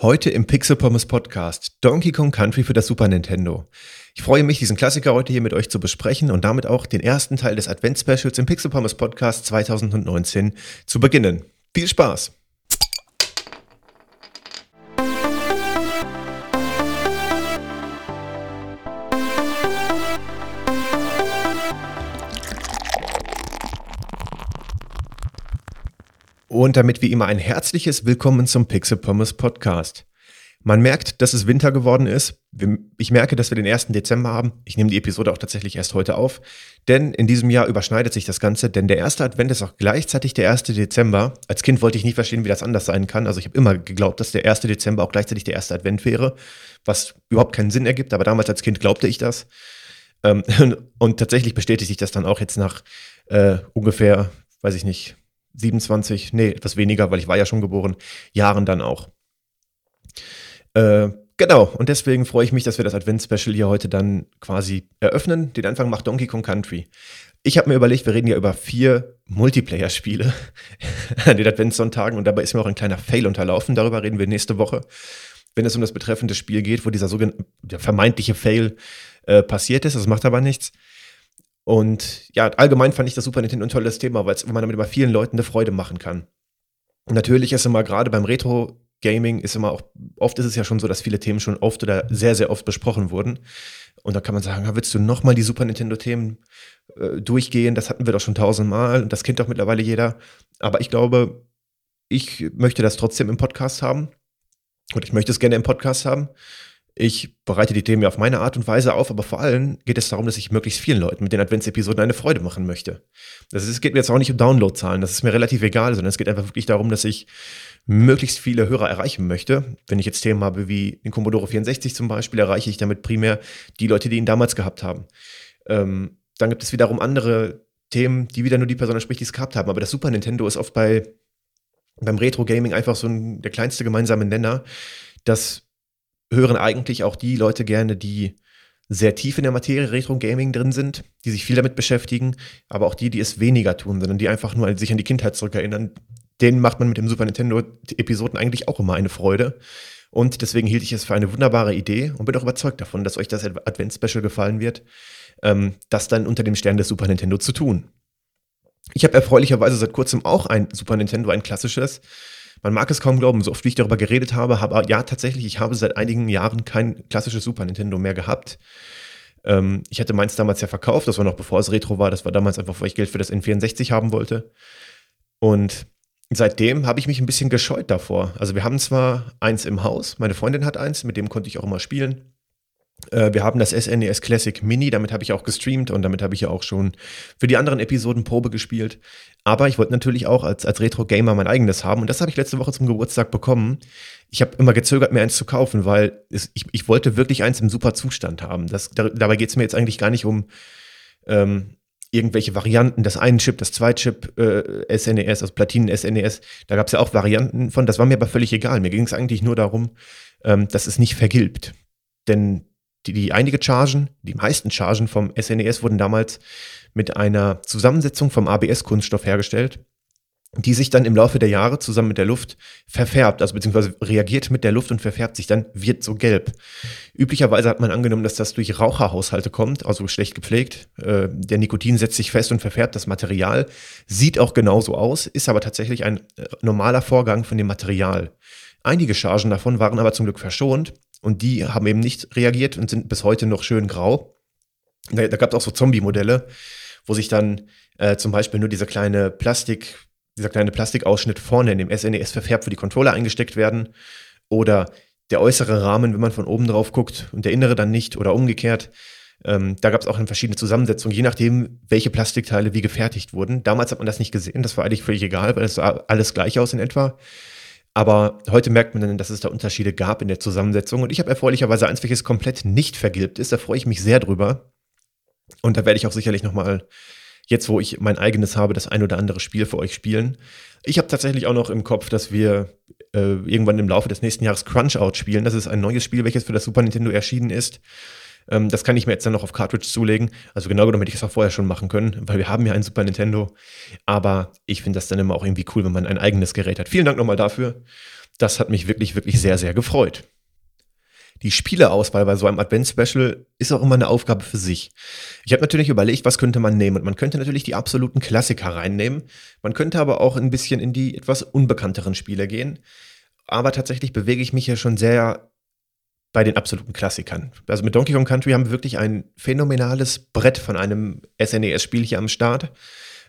Heute im Pixel Pommes Podcast Donkey Kong Country für das Super Nintendo. Ich freue mich, diesen Klassiker heute hier mit euch zu besprechen und damit auch den ersten Teil des Advent Specials im Pixel Pommes Podcast 2019 zu beginnen. Viel Spaß! Und damit wie immer ein herzliches Willkommen zum Pixel Pommes Podcast. Man merkt, dass es Winter geworden ist. Ich merke, dass wir den 1. Dezember haben. Ich nehme die Episode auch tatsächlich erst heute auf. Denn in diesem Jahr überschneidet sich das Ganze, denn der erste Advent ist auch gleichzeitig der 1. Dezember. Als Kind wollte ich nie verstehen, wie das anders sein kann. Also ich habe immer geglaubt, dass der 1. Dezember auch gleichzeitig der erste Advent wäre, was überhaupt keinen Sinn ergibt. Aber damals als Kind glaubte ich das. Ähm, und tatsächlich bestätigt sich das dann auch jetzt nach äh, ungefähr, weiß ich nicht, 27, nee, etwas weniger, weil ich war ja schon geboren, Jahren dann auch. Äh, genau, und deswegen freue ich mich, dass wir das Advent-Special hier heute dann quasi eröffnen. Den Anfang macht Donkey Kong Country. Ich habe mir überlegt, wir reden ja über vier Multiplayer-Spiele an den Adventssonntagen und dabei ist mir auch ein kleiner Fail unterlaufen. Darüber reden wir nächste Woche, wenn es um das betreffende Spiel geht, wo dieser sogenannte vermeintliche Fail äh, passiert ist. Das macht aber nichts. Und ja, allgemein fand ich das Super Nintendo ein tolles Thema, weil man damit über vielen Leuten eine Freude machen kann. Und natürlich ist immer gerade beim Retro Gaming ist immer auch, oft ist es ja schon so, dass viele Themen schon oft oder sehr, sehr oft besprochen wurden. Und da kann man sagen, willst du nochmal die Super Nintendo-Themen äh, durchgehen? Das hatten wir doch schon tausendmal und das kennt doch mittlerweile jeder. Aber ich glaube, ich möchte das trotzdem im Podcast haben. Und ich möchte es gerne im Podcast haben. Ich bereite die Themen auf meine Art und Weise auf, aber vor allem geht es darum, dass ich möglichst vielen Leuten mit den Adventsepisoden eine Freude machen möchte. Das es geht mir jetzt auch nicht um Downloadzahlen, das ist mir relativ egal, sondern es geht einfach wirklich darum, dass ich möglichst viele Hörer erreichen möchte. Wenn ich jetzt Themen habe wie den Commodore 64 zum Beispiel, erreiche ich damit primär die Leute, die ihn damals gehabt haben. Ähm, dann gibt es wiederum andere Themen, die wieder nur die Person anspricht, die es gehabt haben. Aber das Super Nintendo ist oft bei beim Retro Gaming einfach so ein, der kleinste gemeinsame Nenner, dass hören eigentlich auch die Leute gerne, die sehr tief in der Materie Retro Gaming drin sind, die sich viel damit beschäftigen, aber auch die, die es weniger tun, sondern die einfach nur sich an die Kindheit zurückerinnern. Denen macht man mit dem Super Nintendo-Episoden eigentlich auch immer eine Freude. Und deswegen hielt ich es für eine wunderbare Idee und bin auch überzeugt davon, dass euch das Advent-Special gefallen wird, ähm, das dann unter dem Stern des Super Nintendo zu tun. Ich habe erfreulicherweise seit kurzem auch ein Super Nintendo, ein klassisches. Man mag es kaum glauben, so oft wie ich darüber geredet habe, aber ja, tatsächlich, ich habe seit einigen Jahren kein klassisches Super Nintendo mehr gehabt. Ähm, ich hatte meins damals ja verkauft, das war noch bevor es Retro war, das war damals einfach, weil ich Geld für das N64 haben wollte. Und seitdem habe ich mich ein bisschen gescheut davor. Also wir haben zwar eins im Haus, meine Freundin hat eins, mit dem konnte ich auch immer spielen. Äh, wir haben das SNES e Classic Mini, damit habe ich auch gestreamt und damit habe ich ja auch schon für die anderen Episoden Probe gespielt. Aber ich wollte natürlich auch als, als Retro-Gamer mein eigenes haben und das habe ich letzte Woche zum Geburtstag bekommen. Ich habe immer gezögert, mir eins zu kaufen, weil es, ich, ich wollte wirklich eins im super Zustand haben. Das, da, dabei geht es mir jetzt eigentlich gar nicht um ähm, irgendwelche Varianten, das einen Chip, das zwei Chip äh, SNES, also Platinen SNES. Da gab es ja auch Varianten von, das war mir aber völlig egal. Mir ging es eigentlich nur darum, ähm, dass es nicht vergilbt. Denn die, die einige Chargen, die meisten Chargen vom SNES e wurden damals mit einer Zusammensetzung vom ABS-Kunststoff hergestellt, die sich dann im Laufe der Jahre zusammen mit der Luft verfärbt, also beziehungsweise reagiert mit der Luft und verfärbt sich dann, wird so gelb. Üblicherweise hat man angenommen, dass das durch Raucherhaushalte kommt, also schlecht gepflegt. Äh, der Nikotin setzt sich fest und verfärbt das Material, sieht auch genauso aus, ist aber tatsächlich ein äh, normaler Vorgang von dem Material. Einige Chargen davon waren aber zum Glück verschont und die haben eben nicht reagiert und sind bis heute noch schön grau. Da, da gab es auch so Zombie-Modelle, wo sich dann äh, zum Beispiel nur dieser kleine Plastik, dieser kleine Plastikausschnitt vorne in dem SNES e verfärbt, wo die Controller eingesteckt werden. Oder der äußere Rahmen, wenn man von oben drauf guckt und der innere dann nicht oder umgekehrt. Ähm, da gab es auch verschiedene Zusammensetzungen, je nachdem, welche Plastikteile wie gefertigt wurden. Damals hat man das nicht gesehen, das war eigentlich völlig egal, weil es sah alles gleich aus in etwa. Aber heute merkt man dann, dass es da Unterschiede gab in der Zusammensetzung. Und ich habe erfreulicherweise eins, welches komplett nicht vergilbt ist. Da freue ich mich sehr drüber. Und da werde ich auch sicherlich nochmal, jetzt wo ich mein eigenes habe, das ein oder andere Spiel für euch spielen. Ich habe tatsächlich auch noch im Kopf, dass wir äh, irgendwann im Laufe des nächsten Jahres Crunch Out spielen. Das ist ein neues Spiel, welches für das Super Nintendo erschienen ist. Ähm, das kann ich mir jetzt dann noch auf Cartridge zulegen. Also genau genommen hätte ich es auch vorher schon machen können, weil wir haben ja ein Super Nintendo. Aber ich finde das dann immer auch irgendwie cool, wenn man ein eigenes Gerät hat. Vielen Dank nochmal dafür. das hat mich wirklich, wirklich sehr, sehr gefreut. Die Spieleauswahl bei so einem Advent-Special ist auch immer eine Aufgabe für sich. Ich habe natürlich überlegt, was könnte man nehmen. Und man könnte natürlich die absoluten Klassiker reinnehmen. Man könnte aber auch ein bisschen in die etwas unbekannteren Spiele gehen. Aber tatsächlich bewege ich mich ja schon sehr bei den absoluten Klassikern. Also mit Donkey Kong Country haben wir wirklich ein phänomenales Brett von einem SNES-Spiel hier am Start.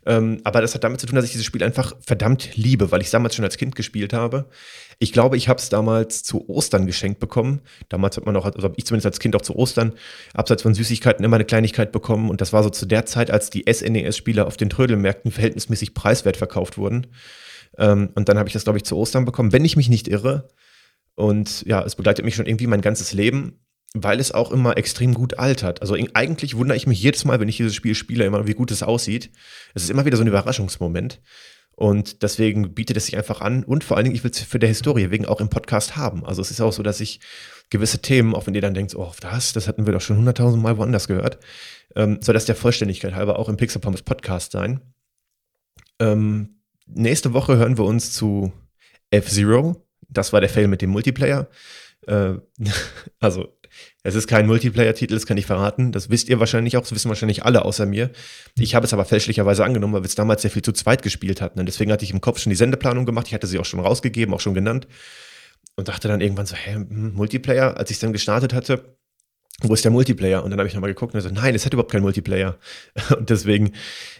Ähm, aber das hat damit zu tun, dass ich dieses Spiel einfach verdammt liebe, weil ich es damals schon als Kind gespielt habe. Ich glaube, ich habe es damals zu Ostern geschenkt bekommen. Damals hat man auch, also ich zumindest als Kind auch zu Ostern, abseits von Süßigkeiten, immer eine Kleinigkeit bekommen. Und das war so zu der Zeit, als die SNES-Spiele auf den Trödelmärkten verhältnismäßig preiswert verkauft wurden. Ähm, und dann habe ich das, glaube ich, zu Ostern bekommen, wenn ich mich nicht irre. Und ja, es begleitet mich schon irgendwie mein ganzes Leben weil es auch immer extrem gut altert. Also eigentlich wundere ich mich jedes Mal, wenn ich dieses Spiel spiele, immer, wie gut es aussieht. Es ist immer wieder so ein Überraschungsmoment. Und deswegen bietet es sich einfach an. Und vor allen Dingen, ich will es für der Historie wegen auch im Podcast haben. Also es ist auch so, dass ich gewisse Themen, auch wenn ihr dann denkt, oh, das, das hatten wir doch schon hunderttausend Mal woanders gehört, ähm, soll das der Vollständigkeit halber auch im Pixel Pommes Podcast sein. Ähm, nächste Woche hören wir uns zu F-Zero. Das war der Fail mit dem Multiplayer. Äh, also es ist kein Multiplayer-Titel, das kann ich verraten. Das wisst ihr wahrscheinlich auch, das wissen wahrscheinlich alle außer mir. Ich habe es aber fälschlicherweise angenommen, weil wir es damals sehr viel zu zweit gespielt hatten. Und deswegen hatte ich im Kopf schon die Sendeplanung gemacht. Ich hatte sie auch schon rausgegeben, auch schon genannt. Und dachte dann irgendwann so, hä, hm, Multiplayer? Als ich es dann gestartet hatte, wo ist der Multiplayer? Und dann habe ich nochmal geguckt und so, nein, es hat überhaupt keinen Multiplayer. Und deswegen,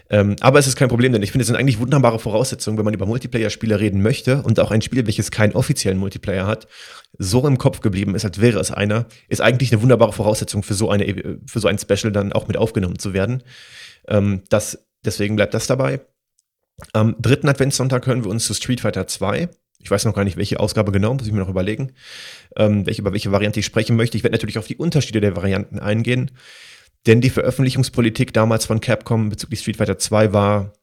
ähm, aber es ist kein Problem, denn ich finde, es sind eigentlich wunderbare Voraussetzungen, wenn man über Multiplayer-Spiele reden möchte und auch ein Spiel, welches keinen offiziellen Multiplayer hat, so im Kopf geblieben ist, als wäre es einer, ist eigentlich eine wunderbare Voraussetzung für so eine, für so ein Special dann auch mit aufgenommen zu werden. Ähm, das, deswegen bleibt das dabei. Am dritten Adventssonntag hören wir uns zu Street Fighter 2. Ich weiß noch gar nicht, welche Ausgabe genau, muss ich mir noch überlegen, ähm, welche, über welche Variante ich sprechen möchte. Ich werde natürlich auf die Unterschiede der Varianten eingehen, denn die Veröffentlichungspolitik damals von Capcom bezüglich Street Fighter 2 war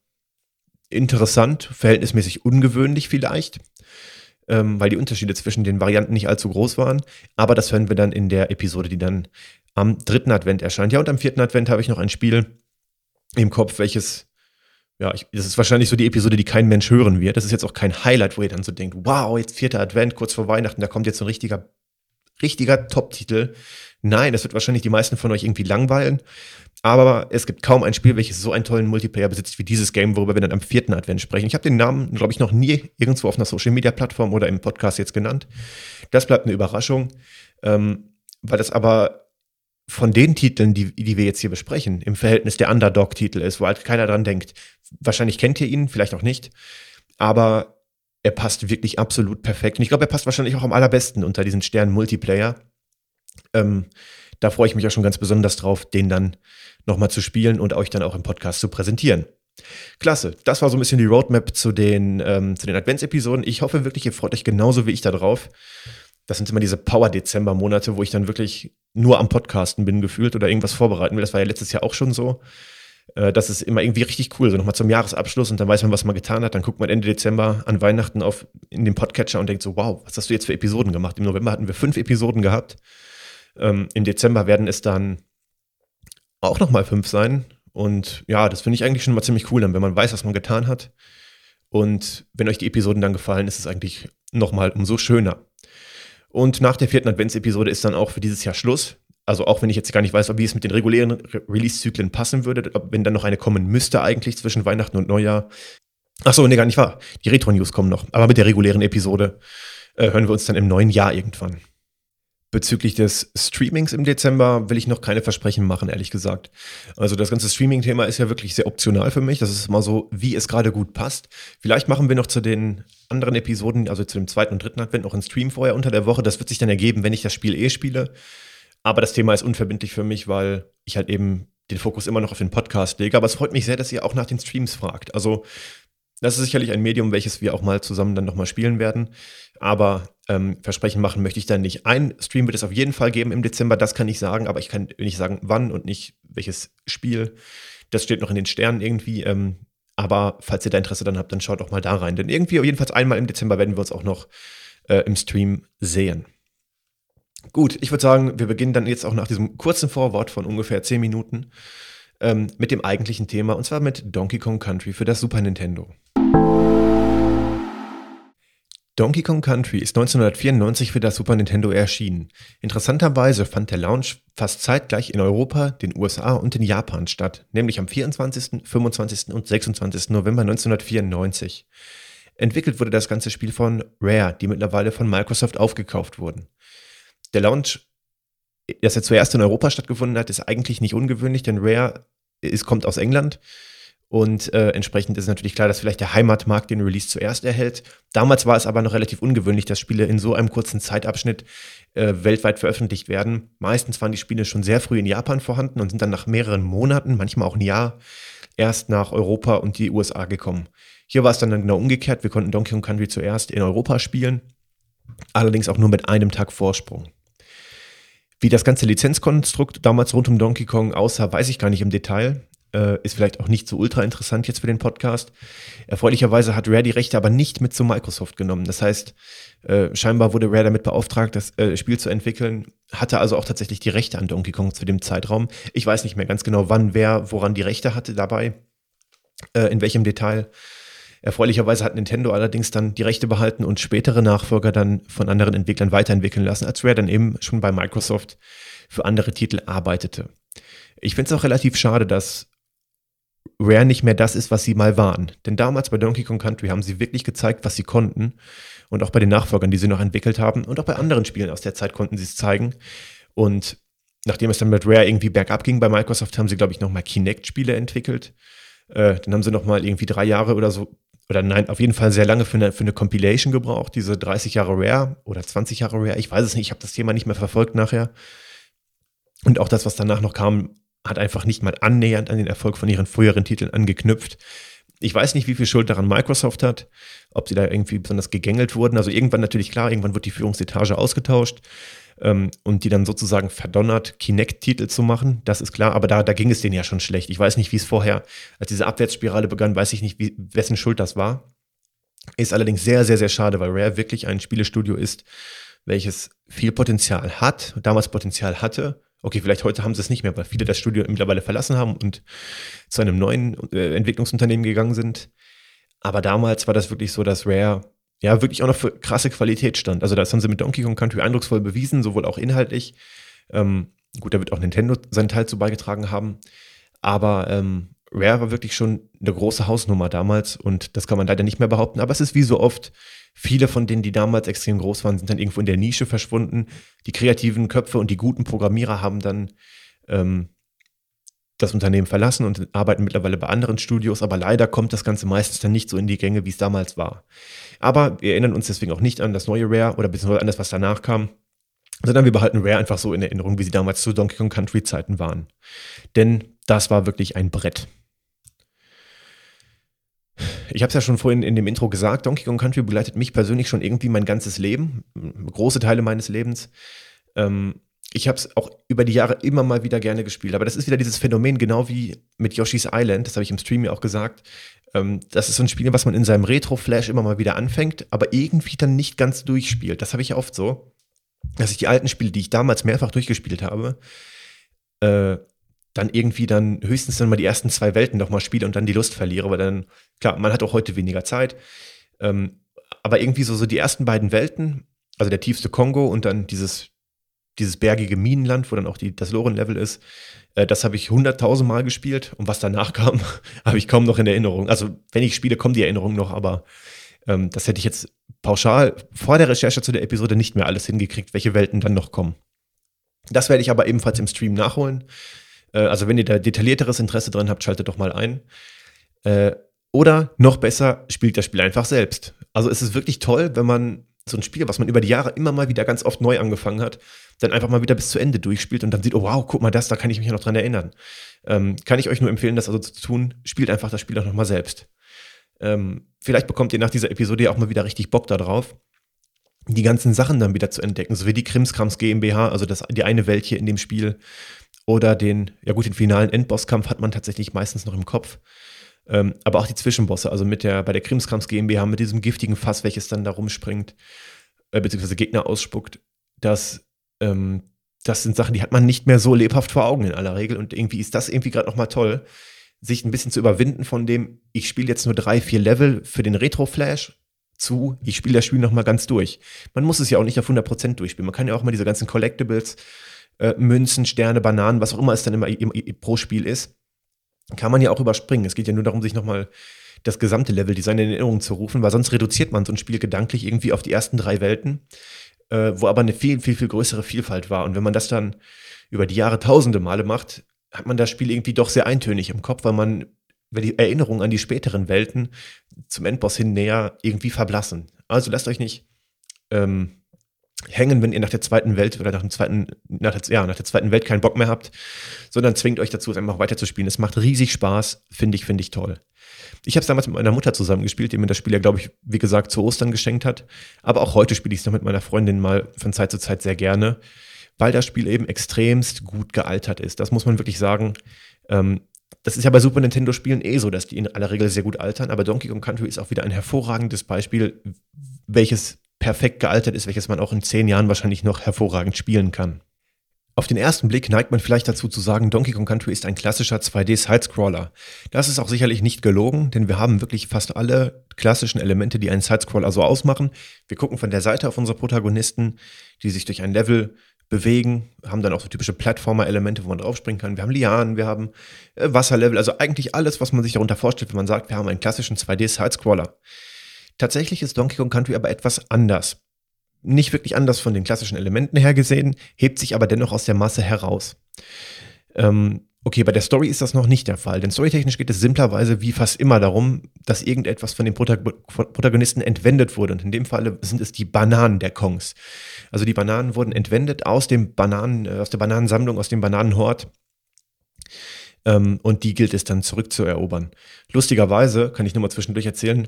interessant, verhältnismäßig ungewöhnlich vielleicht, ähm, weil die Unterschiede zwischen den Varianten nicht allzu groß waren. Aber das hören wir dann in der Episode, die dann am dritten Advent erscheint. Ja, und am vierten Advent habe ich noch ein Spiel im Kopf, welches ja, ich, das ist wahrscheinlich so die Episode, die kein Mensch hören wird. Das ist jetzt auch kein Highlight, wo ihr dann so denkt, wow, jetzt vierter Advent, kurz vor Weihnachten, da kommt jetzt so ein richtiger, richtiger Top-Titel. Nein, das wird wahrscheinlich die meisten von euch irgendwie langweilen. Aber es gibt kaum ein Spiel, welches so einen tollen Multiplayer besitzt wie dieses Game, worüber wir dann am vierten Advent sprechen. Ich habe den Namen, glaube ich, noch nie irgendwo auf einer Social-Media-Plattform oder im Podcast jetzt genannt. Das bleibt eine Überraschung, ähm, weil das aber von den Titeln, die, die wir jetzt hier besprechen, im Verhältnis der Underdog-Titel ist, wo halt keiner dran denkt. Wahrscheinlich kennt ihr ihn, vielleicht auch nicht, aber er passt wirklich absolut perfekt. Und ich glaube, er passt wahrscheinlich auch am allerbesten unter diesen Stern-Multiplayer. Ähm, da freue ich mich auch schon ganz besonders drauf, den dann nochmal zu spielen und euch dann auch im Podcast zu präsentieren. Klasse, das war so ein bisschen die Roadmap zu den, ähm, zu den Adventsepisoden. Ich hoffe wirklich, ihr freut euch genauso wie ich da drauf das sind immer diese Power-Dezember-Monate, wo ich dann wirklich nur am Podcasten bin gefühlt oder irgendwas vorbereiten will. Das war ja letztes Jahr auch schon so. Äh, das ist immer irgendwie richtig cool, so nochmal zum Jahresabschluss und dann weiß man, was man getan hat. Dann guckt man Ende Dezember an Weihnachten auf in den Podcatcher und denkt so, wow, was hast du jetzt für Episoden gemacht? Im November hatten wir fünf Episoden gehabt. Ähm, Im Dezember werden es dann auch nochmal fünf sein. Und ja, das finde ich eigentlich schon mal ziemlich cool, dann, wenn man weiß, was man getan hat. Und wenn euch die Episoden dann gefallen, ist es eigentlich nochmal umso schöner. Und nach der vierten Adventsepisode ist dann auch für dieses Jahr Schluss. Also auch wenn ich jetzt gar nicht weiß, wie es mit den regulären Re Release-Zyklen passen würde, wenn dann noch eine kommen müsste eigentlich zwischen Weihnachten und Neujahr. Ach so, nee, gar nicht wahr. Die Retro-News kommen noch. Aber mit der regulären Episode äh, hören wir uns dann im neuen Jahr irgendwann. Bezüglich des Streamings im Dezember will ich noch keine Versprechen machen, ehrlich gesagt. Also das ganze Streaming-Thema ist ja wirklich sehr optional für mich. Das ist mal so, wie es gerade gut passt. Vielleicht machen wir noch zu den anderen Episoden, also zu dem zweiten und dritten Advent, noch einen Stream vorher unter der Woche. Das wird sich dann ergeben, wenn ich das Spiel eh spiele. Aber das Thema ist unverbindlich für mich, weil ich halt eben den Fokus immer noch auf den Podcast lege. Aber es freut mich sehr, dass ihr auch nach den Streams fragt. Also das ist sicherlich ein Medium, welches wir auch mal zusammen dann nochmal spielen werden. Aber ähm, Versprechen machen möchte ich dann nicht. Ein Stream wird es auf jeden Fall geben im Dezember, das kann ich sagen, aber ich kann nicht sagen, wann und nicht welches Spiel. Das steht noch in den Sternen irgendwie. Ähm, aber falls ihr da Interesse dann habt, dann schaut auch mal da rein. Denn irgendwie, jedenfalls einmal im Dezember werden wir uns auch noch äh, im Stream sehen. Gut, ich würde sagen, wir beginnen dann jetzt auch nach diesem kurzen Vorwort von ungefähr 10 Minuten ähm, mit dem eigentlichen Thema, und zwar mit Donkey Kong Country für das Super Nintendo. Donkey Kong Country ist 1994 für das Super Nintendo erschienen. Interessanterweise fand der Launch fast zeitgleich in Europa, den USA und in Japan statt, nämlich am 24., 25. und 26. November 1994. Entwickelt wurde das ganze Spiel von Rare, die mittlerweile von Microsoft aufgekauft wurden. Der Launch, dass er zuerst in Europa stattgefunden hat, ist eigentlich nicht ungewöhnlich, denn Rare ist, kommt aus England und äh, entsprechend ist natürlich klar, dass vielleicht der Heimatmarkt den Release zuerst erhält. Damals war es aber noch relativ ungewöhnlich, dass Spiele in so einem kurzen Zeitabschnitt äh, weltweit veröffentlicht werden. Meistens waren die Spiele schon sehr früh in Japan vorhanden und sind dann nach mehreren Monaten, manchmal auch ein Jahr, erst nach Europa und die USA gekommen. Hier war es dann genau umgekehrt. Wir konnten Donkey Kong Country zuerst in Europa spielen, allerdings auch nur mit einem Tag Vorsprung. Wie das ganze Lizenzkonstrukt damals rund um Donkey Kong aussah, weiß ich gar nicht im Detail äh, ist vielleicht auch nicht so ultra interessant jetzt für den Podcast. Erfreulicherweise hat Rare die Rechte aber nicht mit zu Microsoft genommen. Das heißt, äh, scheinbar wurde Rare damit beauftragt, das äh, Spiel zu entwickeln, hatte also auch tatsächlich die Rechte an Donkey Kong zu dem Zeitraum. Ich weiß nicht mehr ganz genau, wann wer woran die Rechte hatte dabei, äh, in welchem Detail. Erfreulicherweise hat Nintendo allerdings dann die Rechte behalten und spätere Nachfolger dann von anderen Entwicklern weiterentwickeln lassen, als Rare dann eben schon bei Microsoft für andere Titel arbeitete. Ich finde es auch relativ schade, dass Rare nicht mehr das ist, was sie mal waren. Denn damals bei Donkey Kong Country haben sie wirklich gezeigt, was sie konnten. Und auch bei den Nachfolgern, die sie noch entwickelt haben. Und auch bei anderen Spielen aus der Zeit konnten sie es zeigen. Und nachdem es dann mit Rare irgendwie bergab ging bei Microsoft, haben sie, glaube ich, nochmal Kinect-Spiele entwickelt. Äh, dann haben sie nochmal irgendwie drei Jahre oder so, oder nein, auf jeden Fall sehr lange für eine, für eine Compilation gebraucht. Diese 30 Jahre Rare oder 20 Jahre Rare, ich weiß es nicht, ich habe das Thema nicht mehr verfolgt nachher. Und auch das, was danach noch kam, hat einfach nicht mal annähernd an den Erfolg von ihren früheren Titeln angeknüpft. Ich weiß nicht, wie viel Schuld daran Microsoft hat, ob sie da irgendwie besonders gegängelt wurden. Also irgendwann natürlich klar, irgendwann wird die Führungsetage ausgetauscht ähm, und die dann sozusagen verdonnert, Kinect-Titel zu machen. Das ist klar, aber da, da ging es denen ja schon schlecht. Ich weiß nicht, wie es vorher, als diese Abwärtsspirale begann, weiß ich nicht, wie, wessen Schuld das war. Ist allerdings sehr, sehr, sehr schade, weil Rare wirklich ein Spielestudio ist, welches viel Potenzial hat, damals Potenzial hatte Okay, vielleicht heute haben sie es nicht mehr, weil viele das Studio mittlerweile verlassen haben und zu einem neuen äh, Entwicklungsunternehmen gegangen sind. Aber damals war das wirklich so, dass Rare ja wirklich auch noch für krasse Qualität stand. Also das haben sie mit Donkey Kong Country eindrucksvoll bewiesen, sowohl auch inhaltlich. Ähm, gut, da wird auch Nintendo seinen Teil zu beigetragen haben. Aber ähm, Rare war wirklich schon eine große Hausnummer damals und das kann man leider nicht mehr behaupten. Aber es ist wie so oft, viele von denen, die damals extrem groß waren, sind dann irgendwo in der Nische verschwunden. Die kreativen Köpfe und die guten Programmierer haben dann ähm, das Unternehmen verlassen und arbeiten mittlerweile bei anderen Studios, aber leider kommt das Ganze meistens dann nicht so in die Gänge, wie es damals war. Aber wir erinnern uns deswegen auch nicht an das neue Rare oder beziehungsweise an das, was danach kam, sondern wir behalten Rare einfach so in Erinnerung, wie sie damals zu Donkey Kong Country Zeiten waren. Denn das war wirklich ein Brett. Ich habe es ja schon vorhin in dem Intro gesagt, Donkey Kong Country begleitet mich persönlich schon irgendwie mein ganzes Leben, große Teile meines Lebens. Ähm, ich habe es auch über die Jahre immer mal wieder gerne gespielt, aber das ist wieder dieses Phänomen, genau wie mit Yoshi's Island, das habe ich im Stream ja auch gesagt. Ähm, das ist so ein Spiel, was man in seinem Retro-Flash immer mal wieder anfängt, aber irgendwie dann nicht ganz durchspielt. Das habe ich ja oft so, dass ich die alten Spiele, die ich damals mehrfach durchgespielt habe, äh, dann irgendwie dann höchstens dann mal die ersten zwei Welten nochmal spiele und dann die Lust verliere, weil dann, klar, man hat auch heute weniger Zeit. Ähm, aber irgendwie so, so die ersten beiden Welten, also der tiefste Kongo und dann dieses, dieses bergige Minenland, wo dann auch die, das Loren-Level ist, äh, das habe ich hunderttausend Mal gespielt und was danach kam, habe ich kaum noch in Erinnerung. Also, wenn ich spiele, kommen die Erinnerungen noch, aber ähm, das hätte ich jetzt pauschal vor der Recherche zu der Episode nicht mehr alles hingekriegt, welche Welten dann noch kommen. Das werde ich aber ebenfalls im Stream nachholen. Äh, also wenn ihr da detaillierteres Interesse dran habt, schaltet doch mal ein. Äh, oder noch besser, spielt das Spiel einfach selbst. Also es ist wirklich toll, wenn man so ein Spiel, was man über die Jahre immer mal wieder ganz oft neu angefangen hat, dann einfach mal wieder bis zu Ende durchspielt und dann sieht, oh wow, guck mal das, da kann ich mich ja noch dran erinnern. Ähm, kann ich euch nur empfehlen, das also zu tun. Spielt einfach das Spiel auch nochmal selbst. Ähm, vielleicht bekommt ihr nach dieser Episode ja auch mal wieder richtig Bock darauf, die ganzen Sachen dann wieder zu entdecken, so wie die Krimskrams GmbH, also das, die eine Welt hier in dem Spiel, oder den, ja gut, den finalen Endbosskampf hat man tatsächlich meistens noch im Kopf. Ähm, aber auch die Zwischenbosse, also mit der, bei der Krimskrams GmbH, mit diesem giftigen Fass, welches dann da rumspringt, äh, beziehungsweise Gegner ausspuckt, das, ähm, das sind Sachen, die hat man nicht mehr so lebhaft vor Augen in aller Regel. Und irgendwie ist das irgendwie gerade nochmal toll, sich ein bisschen zu überwinden von dem, ich spiele jetzt nur drei, vier Level für den Retro-Flash, zu, ich spiele das Spiel nochmal ganz durch. Man muss es ja auch nicht auf 100% durchspielen. Man kann ja auch mal diese ganzen Collectibles, äh, Münzen, Sterne, Bananen, was auch immer es dann immer pro Spiel ist, kann man ja auch überspringen. Es geht ja nur darum, sich nochmal das gesamte Leveldesign in Erinnerung zu rufen, weil sonst reduziert man so ein Spiel gedanklich irgendwie auf die ersten drei Welten, äh, wo aber eine viel, viel, viel größere Vielfalt war. Und wenn man das dann über die Jahre tausende Male macht, hat man das Spiel irgendwie doch sehr eintönig im Kopf, weil man, weil die Erinnerung an die späteren Welten zum Endboss hin näher irgendwie verblassen. Also lasst euch nicht ähm, hängen, wenn ihr nach der zweiten Welt oder nach dem zweiten, nach der, ja, nach der zweiten Welt keinen Bock mehr habt, sondern zwingt euch dazu, es einfach weiterzuspielen. Es macht riesig Spaß, finde ich, finde ich toll. Ich habe es damals mit meiner Mutter zusammengespielt, die mir das Spiel ja, glaube ich, wie gesagt, zu Ostern geschenkt hat. Aber auch heute spiele ich es noch mit meiner Freundin mal von Zeit zu Zeit sehr gerne, weil das Spiel eben extremst gut gealtert ist. Das muss man wirklich sagen. Ähm, das ist ja bei Super Nintendo-Spielen eh so, dass die in aller Regel sehr gut altern, aber Donkey Kong Country ist auch wieder ein hervorragendes Beispiel, welches perfekt gealtert ist, welches man auch in zehn Jahren wahrscheinlich noch hervorragend spielen kann. Auf den ersten Blick neigt man vielleicht dazu zu sagen, Donkey Kong Country ist ein klassischer 2D-Sidescroller. Das ist auch sicherlich nicht gelogen, denn wir haben wirklich fast alle klassischen Elemente, die einen Sidescroller so ausmachen. Wir gucken von der Seite auf unsere Protagonisten, die sich durch ein Level bewegen, haben dann auch so typische Plattformer-Elemente, wo man draufspringen kann. Wir haben Lianen, wir haben äh, Wasserlevel, also eigentlich alles, was man sich darunter vorstellt, wenn man sagt, wir haben einen klassischen 2D-Sidescroller. Tatsächlich ist Donkey Kong Country aber etwas anders. Nicht wirklich anders von den klassischen Elementen her gesehen, hebt sich aber dennoch aus der Masse heraus. Ähm, okay, bei der Story ist das noch nicht der Fall, denn storytechnisch geht es simplerweise wie fast immer darum, dass irgendetwas von den Protag Protagonisten entwendet wurde. Und in dem Fall sind es die Bananen der Kongs. Also die Bananen wurden entwendet aus dem Bananen, äh, aus der Bananensammlung, aus dem Bananenhort ähm, und die gilt es dann zurückzuerobern. Lustigerweise, kann ich nur mal zwischendurch erzählen,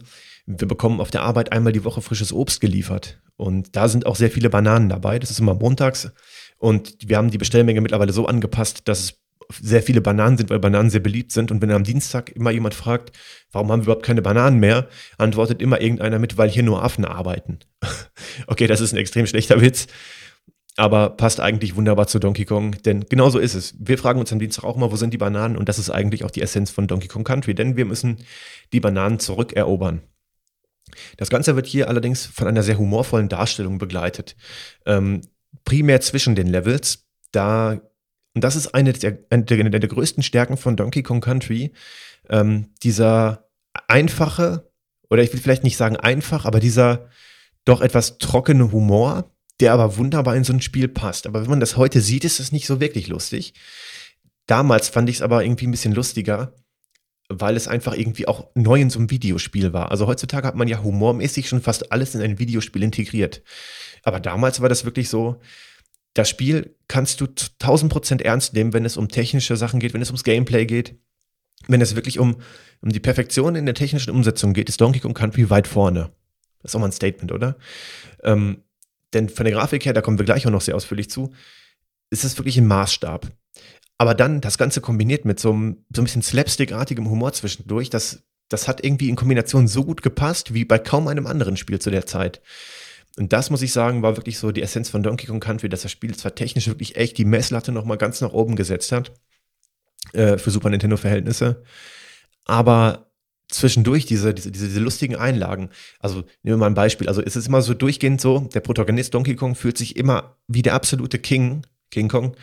wir bekommen auf der Arbeit einmal die Woche frisches Obst geliefert. Und da sind auch sehr viele Bananen dabei. Das ist immer montags. Und wir haben die Bestellmenge mittlerweile so angepasst, dass es sehr viele Bananen sind, weil Bananen sehr beliebt sind. Und wenn am Dienstag immer jemand fragt, warum haben wir überhaupt keine Bananen mehr, antwortet immer irgendeiner mit, weil hier nur Affen arbeiten. okay, das ist ein extrem schlechter Witz aber passt eigentlich wunderbar zu Donkey Kong, denn genau so ist es. Wir fragen uns am Dienstag auch mal, wo sind die Bananen? Und das ist eigentlich auch die Essenz von Donkey Kong Country, denn wir müssen die Bananen zurückerobern. Das Ganze wird hier allerdings von einer sehr humorvollen Darstellung begleitet. Ähm, primär zwischen den Levels, da, und das ist eine der, eine der, größten Stärken von Donkey Kong Country, ähm, dieser einfache, oder ich will vielleicht nicht sagen einfach, aber dieser doch etwas trockene Humor, der aber wunderbar in so ein Spiel passt. Aber wenn man das heute sieht, ist das nicht so wirklich lustig. Damals fand ich es aber irgendwie ein bisschen lustiger, weil es einfach irgendwie auch neu in so einem Videospiel war. Also heutzutage hat man ja humormäßig schon fast alles in ein Videospiel integriert. Aber damals war das wirklich so, das Spiel kannst du 1000% ernst nehmen, wenn es um technische Sachen geht, wenn es ums Gameplay geht. Wenn es wirklich um, um die Perfektion in der technischen Umsetzung geht, ist Donkey Kong Country weit vorne. Das ist auch mal ein Statement, oder? Ähm, denn von der Grafik her, da kommen wir gleich auch noch sehr ausführlich zu, ist es wirklich ein Maßstab. Aber dann das Ganze kombiniert mit so einem, so ein bisschen slapstickartigem Humor zwischendurch, das, das hat irgendwie in Kombination so gut gepasst wie bei kaum einem anderen Spiel zu der Zeit. Und das muss ich sagen, war wirklich so die Essenz von Donkey Kong Country, dass das Spiel zwar technisch wirklich echt die Messlatte nochmal ganz nach oben gesetzt hat, äh, für Super Nintendo-Verhältnisse, aber zwischendurch diese, diese, diese, lustigen Einlagen. Also nehmen wir mal ein Beispiel. Also es ist immer so durchgehend so, der Protagonist Donkey Kong fühlt sich immer wie der absolute King, King Kong.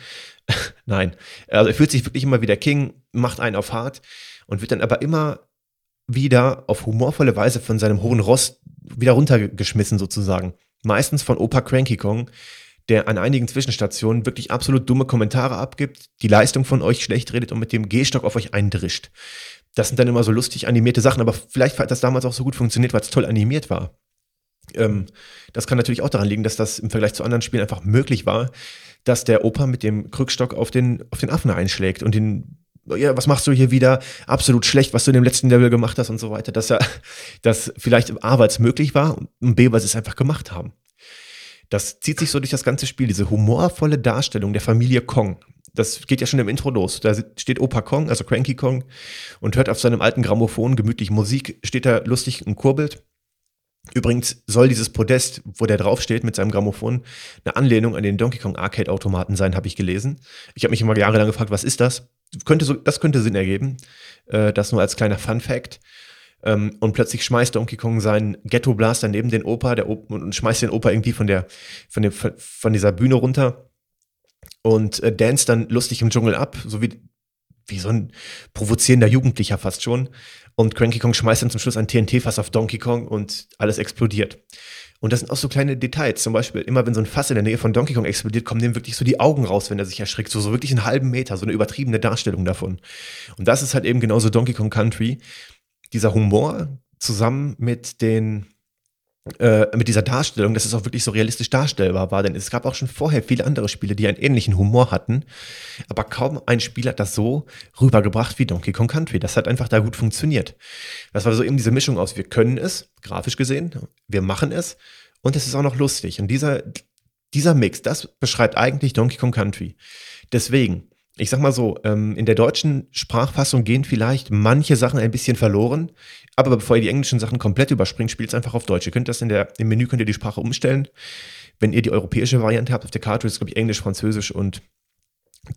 Nein, also er fühlt sich wirklich immer wie der King, macht einen auf hart und wird dann aber immer wieder auf humorvolle Weise von seinem hohen Ross wieder runtergeschmissen sozusagen. Meistens von Opa Cranky Kong, der an einigen Zwischenstationen wirklich absolut dumme Kommentare abgibt, die Leistung von euch schlecht redet und mit dem Gehstock auf euch eindrischt das sind dann immer so lustig animierte Sachen, aber vielleicht hat das damals auch so gut funktioniert, weil es toll animiert war. Ähm, das kann natürlich auch daran liegen, dass das im Vergleich zu anderen Spielen einfach möglich war, dass der Opa mit dem Krückstock auf den, auf den Affen einschlägt und den, ja, was machst du hier wieder? Absolut schlecht, was du in dem letzten Level gemacht hast und so weiter. Dass er, dass vielleicht A, weil es möglich war und B, weil sie es einfach gemacht haben. Das zieht sich so durch das ganze Spiel, diese humorvolle Darstellung der Familie Kong das geht ja schon im Intro los. Da steht Opa Kong, also Cranky Kong, und hört auf seinem alten Grammophon gemütlich Musik, steht da lustig und kurbelt. Übrigens soll dieses Podest, wo der draufsteht mit seinem Grammophon, eine Anlehnung an den Donkey Kong Arcade Automaten sein, habe ich gelesen. Ich habe mich immer jahrelang gefragt, was ist das? Könnte so, das könnte Sinn ergeben. Äh, das nur als kleiner Fun Fact. Ähm, und plötzlich schmeißt Donkey Kong seinen Ghetto Blaster neben den Opa, der Opa und schmeißt den Opa irgendwie von der, von der, von dieser Bühne runter und äh, dance dann lustig im Dschungel ab, so wie, wie so ein provozierender Jugendlicher fast schon. Und Cranky Kong schmeißt dann zum Schluss ein TNT-Fass auf Donkey Kong und alles explodiert. Und das sind auch so kleine Details. Zum Beispiel, immer wenn so ein Fass in der Nähe von Donkey Kong explodiert, kommen dem wirklich so die Augen raus, wenn er sich erschrickt. So, so wirklich einen halben Meter, so eine übertriebene Darstellung davon. Und das ist halt eben genauso Donkey Kong Country. Dieser Humor zusammen mit den, äh, mit dieser Darstellung, dass es auch wirklich so realistisch darstellbar war. Denn es gab auch schon vorher viele andere Spiele, die einen ähnlichen Humor hatten. Aber kaum ein Spiel hat das so rübergebracht wie Donkey Kong Country. Das hat einfach da gut funktioniert. Das war so eben diese Mischung aus, wir können es, grafisch gesehen, wir machen es und es ist auch noch lustig. Und dieser, dieser Mix, das beschreibt eigentlich Donkey Kong Country. Deswegen, ich sag mal so, ähm, in der deutschen Sprachfassung gehen vielleicht manche Sachen ein bisschen verloren, aber bevor ihr die englischen Sachen komplett überspringt, spielt es einfach auf Deutsch. Ihr könnt das in der, im Menü könnt ihr die Sprache umstellen. Wenn ihr die europäische Variante habt auf der Karte, ist glaube ich Englisch, Französisch und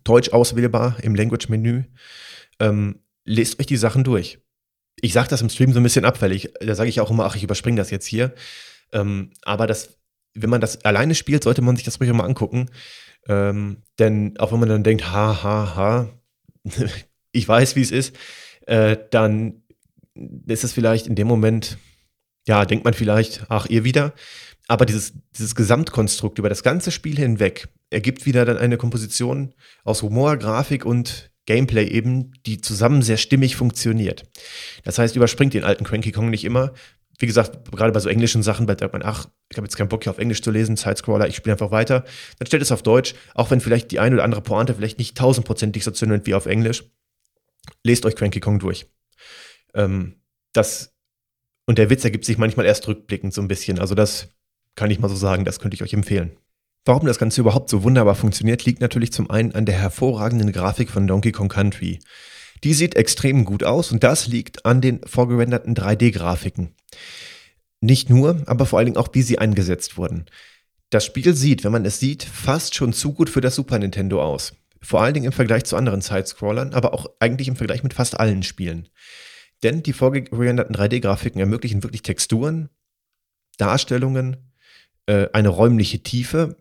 Deutsch auswählbar im Language-Menü. Ähm, lest euch die Sachen durch. Ich sage das im Stream so ein bisschen abfällig. Da sage ich auch immer, ach, ich überspringe das jetzt hier. Ähm, aber das, wenn man das alleine spielt, sollte man sich das ruhig mal angucken. Ähm, denn auch wenn man dann denkt, ha, ha, ha, ich weiß, wie es ist, äh, dann ist es vielleicht in dem Moment, ja, denkt man vielleicht, ach, ihr wieder. Aber dieses, dieses Gesamtkonstrukt über das ganze Spiel hinweg ergibt wieder dann eine Komposition aus Humor, Grafik und Gameplay eben, die zusammen sehr stimmig funktioniert. Das heißt, überspringt den alten Cranky Kong nicht immer. Wie gesagt, gerade bei so englischen Sachen, bei sagt man, ach, ich habe jetzt keinen Bock hier auf Englisch zu lesen, Sidescroller, ich spiele einfach weiter. Dann stellt es auf Deutsch, auch wenn vielleicht die eine oder andere Pointe vielleicht nicht tausendprozentig so zündet wie auf Englisch. Lest euch Cranky Kong durch. Ähm, das, und der Witz ergibt sich manchmal erst rückblickend so ein bisschen. Also das kann ich mal so sagen, das könnte ich euch empfehlen. Warum das Ganze überhaupt so wunderbar funktioniert, liegt natürlich zum einen an der hervorragenden Grafik von Donkey Kong Country. Die sieht extrem gut aus und das liegt an den vorgerenderten 3D-Grafiken. Nicht nur, aber vor allen Dingen auch, wie sie eingesetzt wurden. Das Spiel sieht, wenn man es sieht, fast schon zu gut für das Super Nintendo aus. Vor allen Dingen im Vergleich zu anderen Sidescrollern, aber auch eigentlich im Vergleich mit fast allen Spielen. Denn die vorgerenderten 3D-Grafiken ermöglichen wirklich Texturen, Darstellungen, äh, eine räumliche Tiefe,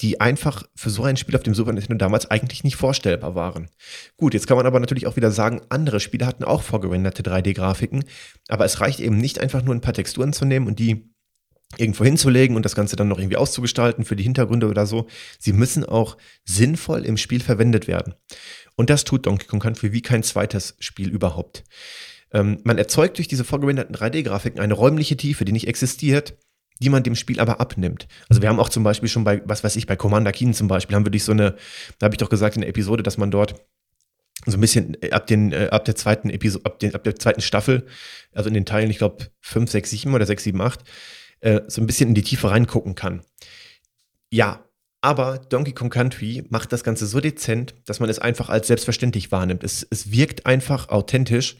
die einfach für so ein Spiel auf dem Super Nintendo damals eigentlich nicht vorstellbar waren. Gut, jetzt kann man aber natürlich auch wieder sagen, andere Spiele hatten auch vorgerenderte 3D-Grafiken, aber es reicht eben nicht einfach nur ein paar Texturen zu nehmen und die irgendwo hinzulegen und das Ganze dann noch irgendwie auszugestalten für die Hintergründe oder so. Sie müssen auch sinnvoll im Spiel verwendet werden. Und das tut Donkey Kong Country wie kein zweites Spiel überhaupt. Ähm, man erzeugt durch diese vorgerenderten 3D-Grafiken eine räumliche Tiefe, die nicht existiert, die man dem Spiel aber abnimmt. Also wir haben auch zum Beispiel schon bei, was weiß ich, bei Commander Keen zum Beispiel, haben wir durch so eine, da habe ich doch gesagt in der Episode, dass man dort so ein bisschen äh, ab den äh, ab der zweiten Episode ab, den, ab der zweiten Staffel, also in den Teilen, ich glaube 5, 6, 7 oder 6, 7, 8, äh, so ein bisschen in die Tiefe reingucken kann. Ja, aber Donkey Kong Country macht das Ganze so dezent, dass man es einfach als selbstverständlich wahrnimmt. Es, es wirkt einfach authentisch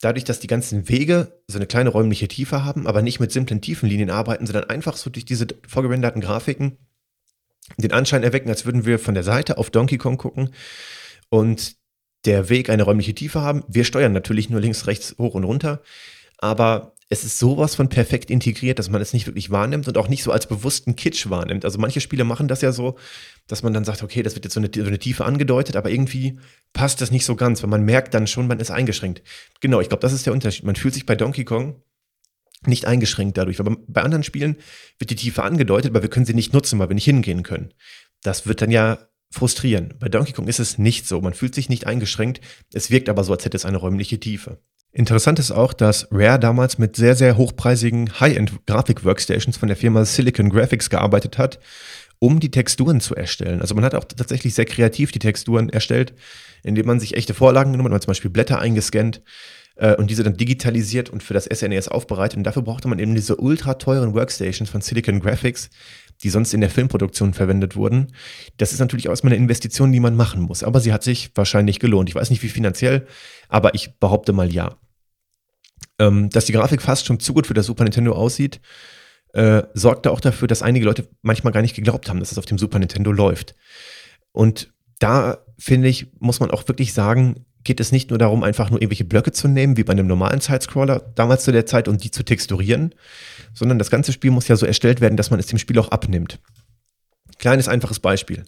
dadurch, dass die ganzen Wege so eine kleine räumliche Tiefe haben, aber nicht mit simplen Tiefenlinien arbeiten, sondern einfach so durch diese vorgerenderten Grafiken den Anschein erwecken, als würden wir von der Seite auf Donkey Kong gucken und der Weg eine räumliche Tiefe haben. Wir steuern natürlich nur links, rechts, hoch und runter, aber es ist sowas von perfekt integriert, dass man es nicht wirklich wahrnimmt und auch nicht so als bewussten Kitsch wahrnimmt. Also manche Spiele machen das ja so, dass man dann sagt, okay, das wird jetzt so eine, so eine Tiefe angedeutet, aber irgendwie passt das nicht so ganz, weil man merkt dann schon, man ist eingeschränkt. Genau, ich glaube, das ist der Unterschied. Man fühlt sich bei Donkey Kong nicht eingeschränkt dadurch. Aber bei anderen Spielen wird die Tiefe angedeutet, aber wir können sie nicht nutzen, weil wir nicht hingehen können. Das wird dann ja frustrieren. Bei Donkey Kong ist es nicht so. Man fühlt sich nicht eingeschränkt. Es wirkt aber so, als hätte es eine räumliche Tiefe. Interessant ist auch, dass Rare damals mit sehr, sehr hochpreisigen High-End-Grafik-Workstations von der Firma Silicon Graphics gearbeitet hat, um die Texturen zu erstellen. Also man hat auch tatsächlich sehr kreativ die Texturen erstellt, indem man sich echte Vorlagen genommen hat, man zum Beispiel Blätter eingescannt äh, und diese dann digitalisiert und für das SNES e aufbereitet. Und dafür brauchte man eben diese ultra teuren Workstations von Silicon Graphics, die sonst in der Filmproduktion verwendet wurden. Das ist natürlich auch erstmal eine Investition, die man machen muss. Aber sie hat sich wahrscheinlich gelohnt. Ich weiß nicht, wie finanziell, aber ich behaupte mal ja ähm, dass die Grafik fast schon zu gut für das Super Nintendo aussieht, äh, sorgte auch dafür, dass einige Leute manchmal gar nicht geglaubt haben, dass es auf dem Super Nintendo läuft. Und da finde ich, muss man auch wirklich sagen, geht es nicht nur darum, einfach nur irgendwelche Blöcke zu nehmen, wie bei einem normalen Sidescroller damals zu der Zeit und die zu texturieren, sondern das ganze Spiel muss ja so erstellt werden, dass man es dem Spiel auch abnimmt. Kleines, einfaches Beispiel.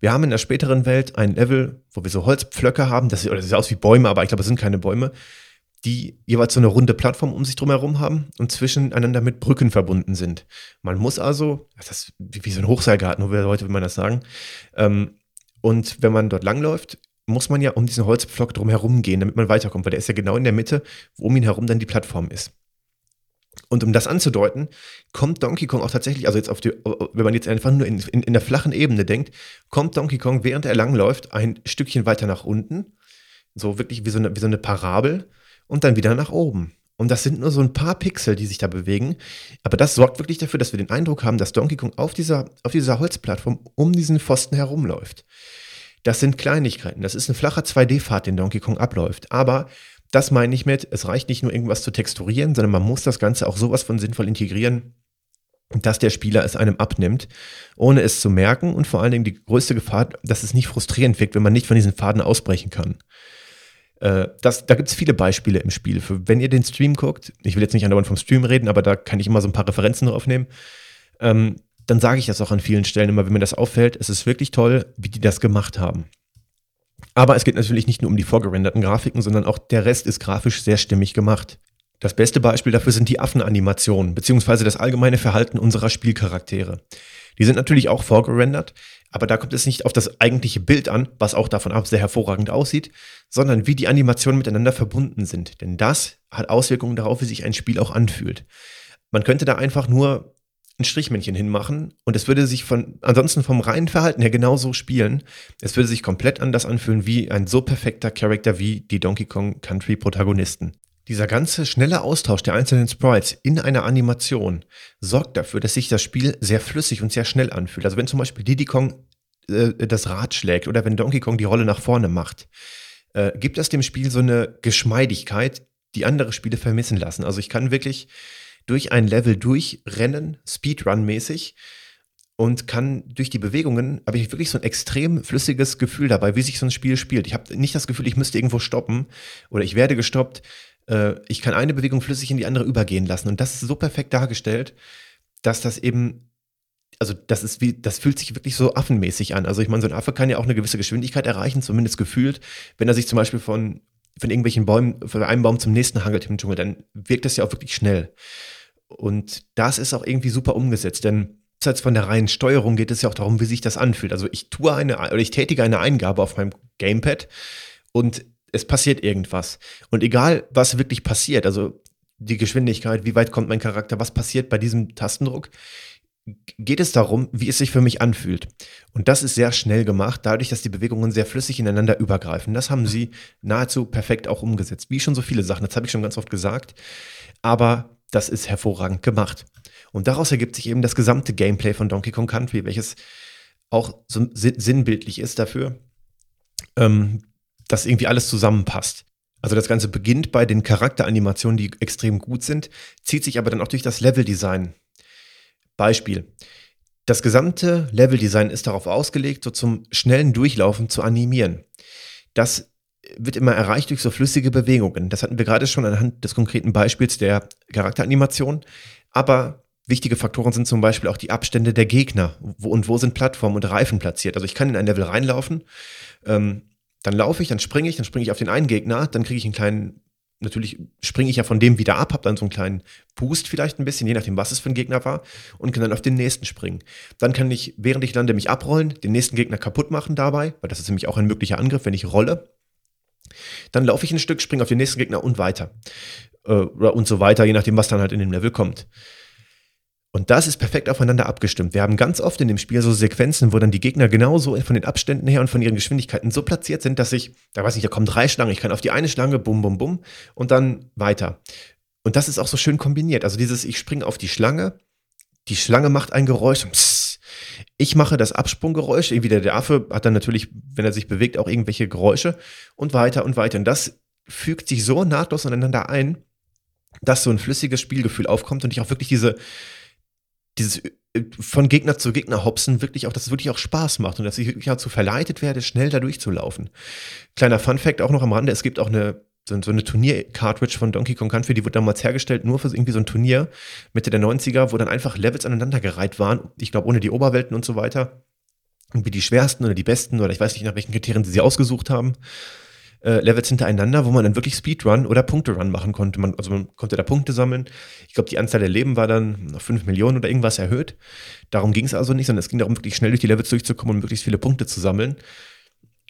Wir haben in der späteren Welt ein Level, wo wir so Holzpflöcke haben, das sieht, das sieht aus wie Bäume, aber ich glaube, es sind keine Bäume, die jeweils so eine runde Plattform um sich drum herum haben und zwischeneinander mit Brücken verbunden sind. Man muss also, das ist wie so ein Hochseilgarten, nur heute will man das sagen, ähm, und wenn man dort langläuft, muss man ja um diesen Holzpflock drum herum gehen, damit man weiterkommt, weil der ist ja genau in der Mitte, wo um ihn herum dann die Plattform ist. Und um das anzudeuten, kommt Donkey Kong auch tatsächlich, also jetzt auf die, wenn man jetzt einfach nur in, in, in der flachen Ebene denkt, kommt Donkey Kong, während er langläuft, ein Stückchen weiter nach unten, so wirklich wie so eine, wie so eine Parabel, und dann wieder nach oben. Und das sind nur so ein paar Pixel, die sich da bewegen. Aber das sorgt wirklich dafür, dass wir den Eindruck haben, dass Donkey Kong auf dieser, auf dieser Holzplattform um diesen Pfosten herumläuft. Das sind Kleinigkeiten. Das ist ein flacher 2D-Pfad, den Donkey Kong abläuft. Aber das meine ich mit, es reicht nicht nur irgendwas zu texturieren, sondern man muss das Ganze auch sowas von sinnvoll integrieren, dass der Spieler es einem abnimmt, ohne es zu merken und vor allen Dingen die größte Gefahr, dass es nicht frustrierend wirkt, wenn man nicht von diesen Faden ausbrechen kann. Äh, das, da gibt es viele Beispiele im Spiel. Für, wenn ihr den Stream guckt, ich will jetzt nicht andauernd vom Stream reden, aber da kann ich immer so ein paar Referenzen drauf nehmen, ähm, dann sage ich das auch an vielen Stellen immer, wenn mir das auffällt. Es ist wirklich toll, wie die das gemacht haben. Aber es geht natürlich nicht nur um die vorgerenderten Grafiken, sondern auch der Rest ist grafisch sehr stimmig gemacht. Das beste Beispiel dafür sind die Affenanimationen, beziehungsweise das allgemeine Verhalten unserer Spielcharaktere. Die sind natürlich auch vorgerendert, aber da kommt es nicht auf das eigentliche Bild an, was auch davon ab sehr hervorragend aussieht, sondern wie die Animationen miteinander verbunden sind. Denn das hat Auswirkungen darauf, wie sich ein Spiel auch anfühlt. Man könnte da einfach nur ein Strichmännchen hinmachen und es würde sich von, ansonsten vom reinen Verhalten her genauso spielen. Es würde sich komplett anders anfühlen wie ein so perfekter Charakter wie die Donkey Kong Country Protagonisten. Dieser ganze schnelle Austausch der einzelnen Sprites in einer Animation sorgt dafür, dass sich das Spiel sehr flüssig und sehr schnell anfühlt. Also wenn zum Beispiel Diddy Kong äh, das Rad schlägt oder wenn Donkey Kong die Rolle nach vorne macht, äh, gibt das dem Spiel so eine Geschmeidigkeit, die andere Spiele vermissen lassen. Also ich kann wirklich durch ein Level durchrennen, Speedrun-mäßig, und kann durch die Bewegungen, habe ich wirklich so ein extrem flüssiges Gefühl dabei, wie sich so ein Spiel spielt. Ich habe nicht das Gefühl, ich müsste irgendwo stoppen oder ich werde gestoppt. Äh, ich kann eine Bewegung flüssig in die andere übergehen lassen. Und das ist so perfekt dargestellt, dass das eben, also das ist wie, das fühlt sich wirklich so affenmäßig an. Also ich meine, so ein Affe kann ja auch eine gewisse Geschwindigkeit erreichen, zumindest gefühlt. Wenn er sich zum Beispiel von, von irgendwelchen Bäumen, von einem Baum zum nächsten hangelt im Dschungel, dann wirkt das ja auch wirklich schnell. Und das ist auch irgendwie super umgesetzt, denn abseits von der reinen Steuerung geht es ja auch darum, wie sich das anfühlt. Also ich tue eine, oder ich tätige eine Eingabe auf meinem Gamepad und es passiert irgendwas. Und egal, was wirklich passiert, also die Geschwindigkeit, wie weit kommt mein Charakter, was passiert bei diesem Tastendruck, geht es darum, wie es sich für mich anfühlt. Und das ist sehr schnell gemacht, dadurch, dass die Bewegungen sehr flüssig ineinander übergreifen. Das haben sie nahezu perfekt auch umgesetzt. Wie schon so viele Sachen, das habe ich schon ganz oft gesagt. Aber das ist hervorragend gemacht. Und daraus ergibt sich eben das gesamte Gameplay von Donkey Kong Country, welches auch so sinnbildlich ist dafür, ähm, dass irgendwie alles zusammenpasst. Also das Ganze beginnt bei den Charakteranimationen, die extrem gut sind, zieht sich aber dann auch durch das Leveldesign. Beispiel. Das gesamte Leveldesign ist darauf ausgelegt, so zum schnellen Durchlaufen zu animieren. Das wird immer erreicht durch so flüssige Bewegungen. Das hatten wir gerade schon anhand des konkreten Beispiels der Charakteranimation. Aber wichtige Faktoren sind zum Beispiel auch die Abstände der Gegner. Wo und wo sind Plattformen und Reifen platziert. Also ich kann in ein Level reinlaufen, ähm, dann laufe ich, dann springe ich, dann springe ich auf den einen Gegner, dann kriege ich einen kleinen, natürlich springe ich ja von dem wieder ab, habe dann so einen kleinen Boost vielleicht ein bisschen, je nachdem, was es für ein Gegner war, und kann dann auf den nächsten springen. Dann kann ich, während ich lande, mich abrollen, den nächsten Gegner kaputt machen dabei, weil das ist nämlich auch ein möglicher Angriff, wenn ich rolle. Dann laufe ich ein Stück, springe auf den nächsten Gegner und weiter. Äh, und so weiter, je nachdem, was dann halt in dem Level kommt. Und das ist perfekt aufeinander abgestimmt. Wir haben ganz oft in dem Spiel so Sequenzen, wo dann die Gegner genauso von den Abständen her und von ihren Geschwindigkeiten so platziert sind, dass ich, da weiß ich, da kommen drei Schlangen, ich kann auf die eine Schlange, bum, bum, bum, und dann weiter. Und das ist auch so schön kombiniert. Also dieses, ich springe auf die Schlange, die Schlange macht ein Geräusch, pss, ich mache das Absprunggeräusch, irgendwie der, der Affe hat dann natürlich, wenn er sich bewegt, auch irgendwelche Geräusche und weiter und weiter. Und das fügt sich so nahtlos aneinander ein, dass so ein flüssiges Spielgefühl aufkommt und ich auch wirklich diese, dieses äh, von Gegner zu Gegner hopsen wirklich auch, dass es wirklich auch Spaß macht und dass ich wirklich dazu verleitet werde, schnell da durchzulaufen. Kleiner Fun Fact auch noch am Rande, es gibt auch eine so, eine Turnier-Cartridge von Donkey Kong Country, die wurde damals hergestellt, nur für irgendwie so ein Turnier Mitte der 90er, wo dann einfach Levels aneinandergereiht waren. Ich glaube, ohne die Oberwelten und so weiter. Irgendwie die schwersten oder die besten oder ich weiß nicht, nach welchen Kriterien sie sie ausgesucht haben. Äh, Levels hintereinander, wo man dann wirklich Speedrun oder Punkte-Run machen konnte. Man, also man konnte da Punkte sammeln. Ich glaube, die Anzahl der Leben war dann auf 5 Millionen oder irgendwas erhöht. Darum ging es also nicht, sondern es ging darum, wirklich schnell durch die Levels durchzukommen und möglichst viele Punkte zu sammeln.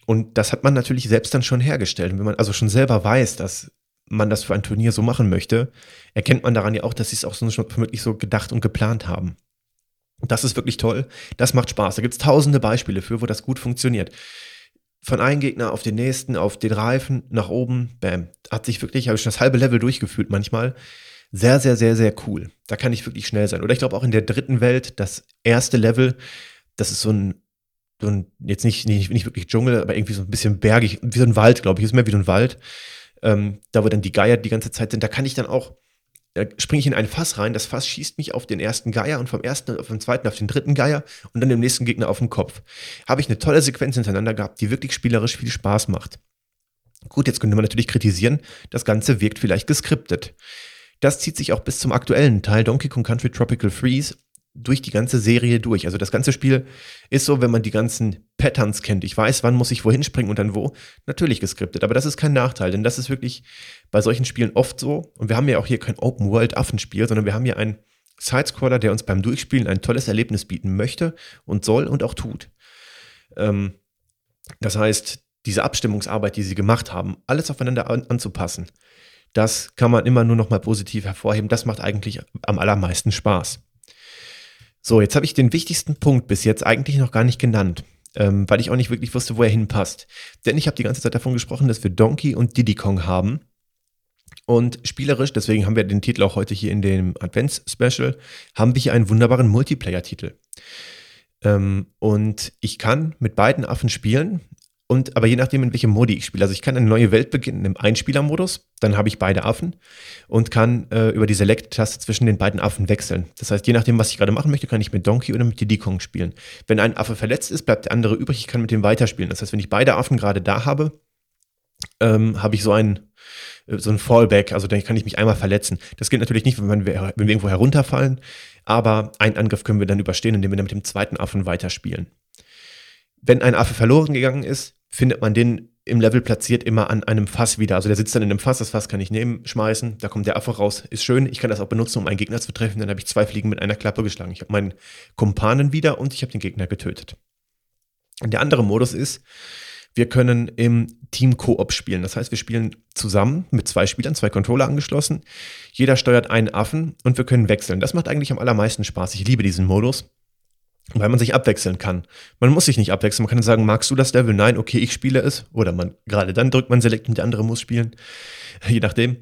Und das hat man natürlich selbst dann schon hergestellt. Und wenn man also schon selber weiß, dass man das für ein Turnier so machen möchte, erkennt man daran ja auch, dass sie es auch so schon wirklich so gedacht und geplant haben. Und das ist wirklich toll. Das macht Spaß. Da gibt es tausende Beispiele für, wo das gut funktioniert. Von einem Gegner auf den nächsten, auf den Reifen, nach oben, bam. Hat sich wirklich, habe ich schon das halbe Level durchgefühlt manchmal. Sehr, sehr, sehr, sehr cool. Da kann ich wirklich schnell sein. Oder ich glaube auch in der dritten Welt, das erste Level, das ist so ein so ein, jetzt nicht, nicht, nicht wirklich Dschungel, aber irgendwie so ein bisschen bergig, wie so ein Wald, glaube ich, ist mehr wie so ein Wald. Ähm, da wo dann die Geier die ganze Zeit sind, da kann ich dann auch, springe ich in ein Fass rein, das Fass schießt mich auf den ersten Geier und vom ersten auf den zweiten auf den dritten Geier und dann dem nächsten Gegner auf den Kopf. Habe ich eine tolle Sequenz hintereinander gehabt, die wirklich spielerisch viel Spaß macht. Gut, jetzt könnte man natürlich kritisieren, das Ganze wirkt vielleicht geskriptet. Das zieht sich auch bis zum aktuellen Teil Donkey Kong Country Tropical Freeze durch die ganze Serie durch. Also das ganze Spiel ist so, wenn man die ganzen Patterns kennt. Ich weiß, wann muss ich wohin springen und dann wo. Natürlich geskriptet. Aber das ist kein Nachteil, denn das ist wirklich bei solchen Spielen oft so. Und wir haben ja auch hier kein Open-World-Affenspiel, sondern wir haben hier einen Sidescroller, der uns beim Durchspielen ein tolles Erlebnis bieten möchte und soll und auch tut. Ähm, das heißt, diese Abstimmungsarbeit, die sie gemacht haben, alles aufeinander an anzupassen, das kann man immer nur noch mal positiv hervorheben. Das macht eigentlich am allermeisten Spaß. So, jetzt habe ich den wichtigsten Punkt bis jetzt eigentlich noch gar nicht genannt, ähm, weil ich auch nicht wirklich wusste, wo er hinpasst. Denn ich habe die ganze Zeit davon gesprochen, dass wir Donkey und Diddy Kong haben. Und spielerisch, deswegen haben wir den Titel auch heute hier in dem Advents-Special, haben wir hier einen wunderbaren Multiplayer-Titel. Ähm, und ich kann mit beiden Affen spielen. Und aber je nachdem, in welchem Modi ich spiele. Also ich kann eine neue Welt beginnen im Einspielermodus, dann habe ich beide Affen und kann äh, über die Select-Taste zwischen den beiden Affen wechseln. Das heißt, je nachdem, was ich gerade machen möchte, kann ich mit Donkey oder mit Diddy Kong spielen. Wenn ein Affe verletzt ist, bleibt der andere übrig, ich kann mit dem weiterspielen. Das heißt, wenn ich beide Affen gerade da habe, ähm, habe ich so ein äh, so ein Fallback, also dann kann ich mich einmal verletzen. Das gilt natürlich nicht, wenn wir, wenn wir irgendwo herunterfallen, aber einen Angriff können wir dann überstehen, indem wir dann mit dem zweiten Affen weiterspielen. Wenn ein Affe verloren gegangen ist, findet man den im Level platziert immer an einem Fass wieder. Also der sitzt dann in einem Fass, das Fass kann ich nehmen, schmeißen, da kommt der Affe raus, ist schön. Ich kann das auch benutzen, um einen Gegner zu treffen. Dann habe ich zwei Fliegen mit einer Klappe geschlagen. Ich habe meinen Kumpanen wieder und ich habe den Gegner getötet. Und der andere Modus ist, wir können im Team Koop spielen. Das heißt, wir spielen zusammen mit zwei Spielern, zwei Controller angeschlossen. Jeder steuert einen Affen und wir können wechseln. Das macht eigentlich am allermeisten Spaß. Ich liebe diesen Modus weil man sich abwechseln kann. Man muss sich nicht abwechseln. Man kann sagen, magst du das Level? Nein, okay, ich spiele es. Oder man gerade dann drückt man Select und der andere muss spielen. Je nachdem.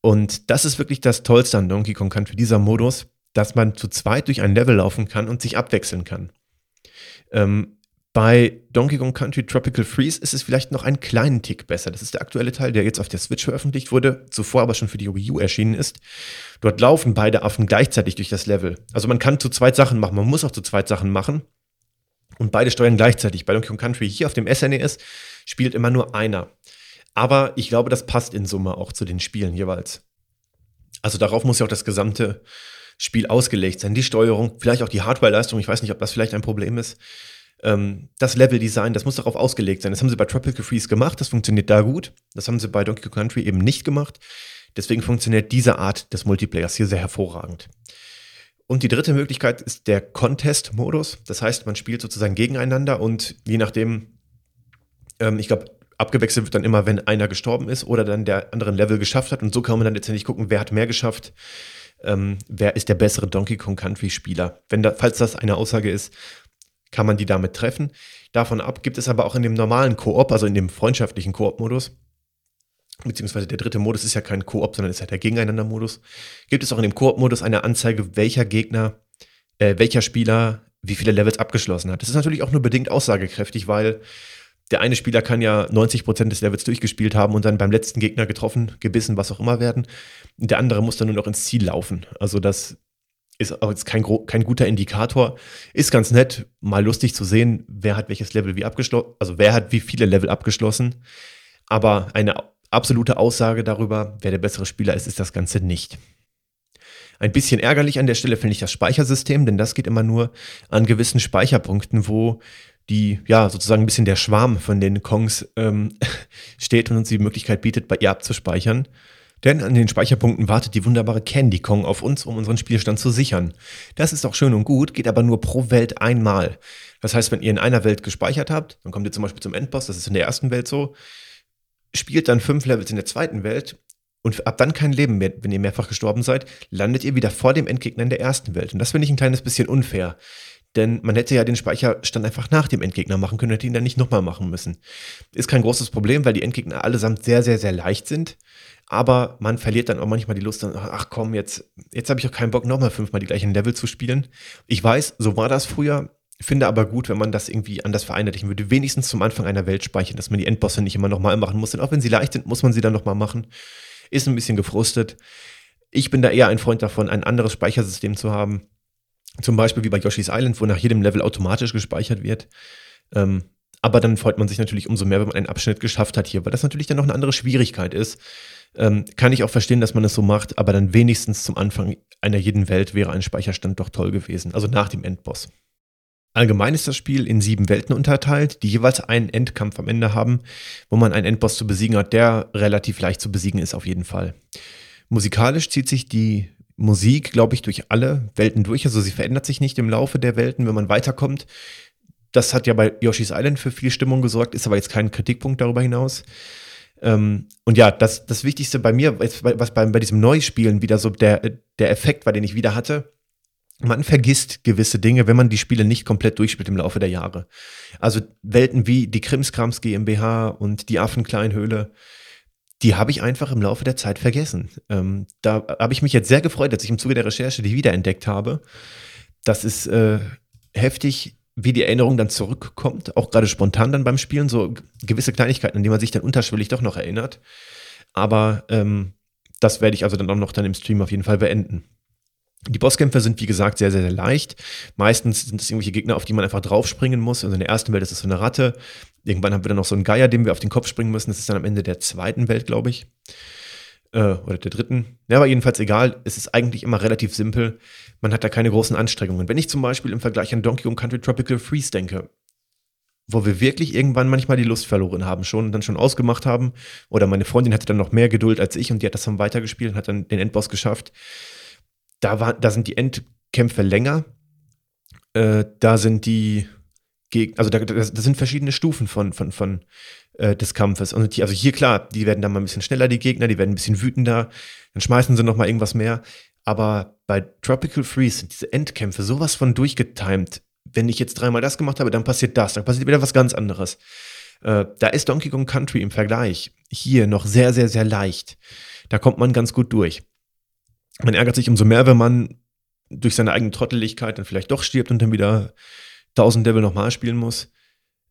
Und das ist wirklich das Tollste an Donkey Kong Country, dieser Modus, dass man zu zweit durch ein Level laufen kann und sich abwechseln kann. Ähm, bei Donkey Kong Country Tropical Freeze ist es vielleicht noch einen kleinen Tick besser. Das ist der aktuelle Teil, der jetzt auf der Switch veröffentlicht wurde, zuvor aber schon für die Wii U erschienen ist. Dort laufen beide Affen gleichzeitig durch das Level. Also man kann zu zweit Sachen machen, man muss auch zu zweit Sachen machen. Und beide steuern gleichzeitig. Bei Donkey Kong Country hier auf dem SNES spielt immer nur einer. Aber ich glaube, das passt in Summe auch zu den Spielen jeweils. Also darauf muss ja auch das gesamte Spiel ausgelegt sein. Die Steuerung, vielleicht auch die Hardware-Leistung. Ich weiß nicht, ob das vielleicht ein Problem ist ähm, das Level-Design, das muss darauf ausgelegt sein. Das haben sie bei Tropical Freeze gemacht, das funktioniert da gut. Das haben sie bei Donkey Kong Country eben nicht gemacht. Deswegen funktioniert diese Art des Multiplayers hier sehr hervorragend. Und die dritte Möglichkeit ist der Contest-Modus. Das heißt, man spielt sozusagen gegeneinander und je nachdem, ähm, ich glaube, abgewechselt wird dann immer, wenn einer gestorben ist oder dann der andere ein Level geschafft hat. Und so kann man dann letztendlich gucken, wer hat mehr geschafft, ähm, wer ist der bessere Donkey Kong Country Spieler. Wenn da, falls das eine Aussage ist, kann man die damit treffen. Davon ab gibt es aber auch in dem normalen Koop, also in dem freundschaftlichen Koop-Modus, beziehungsweise der dritte Modus ist ja kein Koop, sondern ist ja der Gegeneinander-Modus, gibt es auch in dem Koop-Modus eine Anzeige, welcher Gegner, äh, welcher Spieler wie viele Levels abgeschlossen hat. Das ist natürlich auch nur bedingt aussagekräftig, weil der eine Spieler kann ja 90% des Levels durchgespielt haben und dann beim letzten Gegner getroffen, gebissen, was auch immer werden. Der andere muss dann nur noch ins Ziel laufen. Also das ist auch jetzt kein, kein guter Indikator. Ist ganz nett, mal lustig zu sehen, wer hat welches Level wie abgeschlossen, also wer hat wie viele Level abgeschlossen. Aber eine absolute Aussage darüber, wer der bessere Spieler ist, ist das Ganze nicht. Ein bisschen ärgerlich an der Stelle finde ich das Speichersystem, denn das geht immer nur an gewissen Speicherpunkten, wo die, ja, sozusagen ein bisschen der Schwarm von den Kongs ähm, steht und uns die Möglichkeit bietet, bei ihr abzuspeichern. Denn an den Speicherpunkten wartet die wunderbare Candy Kong auf uns, um unseren Spielstand zu sichern. Das ist auch schön und gut, geht aber nur pro Welt einmal. Das heißt, wenn ihr in einer Welt gespeichert habt, dann kommt ihr zum Beispiel zum Endboss, das ist in der ersten Welt so, spielt dann fünf Levels in der zweiten Welt und ab dann kein Leben mehr, wenn ihr mehrfach gestorben seid, landet ihr wieder vor dem Endgegner in der ersten Welt. Und das finde ich ein kleines bisschen unfair. Denn man hätte ja den Speicherstand einfach nach dem Endgegner machen können, hätte ihn dann nicht nochmal machen müssen. Ist kein großes Problem, weil die Endgegner allesamt sehr, sehr, sehr leicht sind. Aber man verliert dann auch manchmal die Lust, ach komm, jetzt, jetzt habe ich auch keinen Bock, nochmal fünfmal die gleichen Level zu spielen. Ich weiß, so war das früher. Finde aber gut, wenn man das irgendwie anders vereinheitlichen würde. Wenigstens zum Anfang einer Welt speichern, dass man die Endbosse nicht immer nochmal machen muss. Denn auch wenn sie leicht sind, muss man sie dann nochmal machen ist ein bisschen gefrustet. Ich bin da eher ein Freund davon, ein anderes Speichersystem zu haben. Zum Beispiel wie bei Yoshi's Island, wo nach jedem Level automatisch gespeichert wird. Ähm, aber dann freut man sich natürlich umso mehr, wenn man einen Abschnitt geschafft hat hier, weil das natürlich dann noch eine andere Schwierigkeit ist. Ähm, kann ich auch verstehen, dass man es so macht, aber dann wenigstens zum Anfang einer jeden Welt wäre ein Speicherstand doch toll gewesen, also nach dem Endboss. Allgemein ist das Spiel in sieben Welten unterteilt, die jeweils einen Endkampf am Ende haben, wo man einen Endboss zu besiegen hat, der relativ leicht zu besiegen ist auf jeden Fall. Musikalisch zieht sich die Musik, glaube ich, durch alle Welten durch. Also sie verändert sich nicht im Laufe der Welten, wenn man weiterkommt. Das hat ja bei Yoshi's Island für viel Stimmung gesorgt, ist aber jetzt kein Kritikpunkt darüber hinaus. Ähm, und ja, das, das Wichtigste bei mir, was bei, bei diesem Neuspielen wieder so der, der Effekt war, den ich wieder hatte, man vergisst gewisse Dinge, wenn man die Spiele nicht komplett durchspielt im Laufe der Jahre. Also Welten wie die Krimskrams GmbH und die Affenkleinhöhle, die habe ich einfach im Laufe der Zeit vergessen. Ähm, da habe ich mich jetzt sehr gefreut, dass ich im Zuge der Recherche die wiederentdeckt habe. Das ist äh, heftig, wie die Erinnerung dann zurückkommt, auch gerade spontan dann beim Spielen, so gewisse Kleinigkeiten, an die man sich dann unterschwellig doch noch erinnert. Aber ähm, das werde ich also dann auch noch dann im Stream auf jeden Fall beenden. Die Bosskämpfe sind, wie gesagt, sehr, sehr, sehr leicht. Meistens sind es irgendwelche Gegner, auf die man einfach draufspringen muss. Also in der ersten Welt ist es so eine Ratte. Irgendwann haben wir dann noch so einen Geier, dem wir auf den Kopf springen müssen. Das ist dann am Ende der zweiten Welt, glaube ich. Äh, oder der dritten. Ja, aber jedenfalls egal. Es ist eigentlich immer relativ simpel. Man hat da keine großen Anstrengungen. Wenn ich zum Beispiel im Vergleich an Donkey Kong Country Tropical Freeze denke, wo wir wirklich irgendwann manchmal die Lust verloren haben, schon und dann schon ausgemacht haben. Oder meine Freundin hatte dann noch mehr Geduld als ich und die hat das dann weitergespielt und hat dann den Endboss geschafft da, war, da sind die Endkämpfe länger. Äh, da sind die Gegner, also da, das, das, sind verschiedene Stufen von, von, von äh, des Kampfes. Und die, also hier klar, die werden dann mal ein bisschen schneller, die Gegner, die werden ein bisschen wütender, dann schmeißen sie noch mal irgendwas mehr. Aber bei Tropical Freeze sind diese Endkämpfe sowas von durchgetimed. Wenn ich jetzt dreimal das gemacht habe, dann passiert das, dann passiert wieder was ganz anderes. Äh, da ist Donkey Kong Country im Vergleich hier noch sehr, sehr, sehr leicht. Da kommt man ganz gut durch man ärgert sich umso mehr, wenn man durch seine eigene Trotteligkeit dann vielleicht doch stirbt und dann wieder 1000 Level nochmal spielen muss,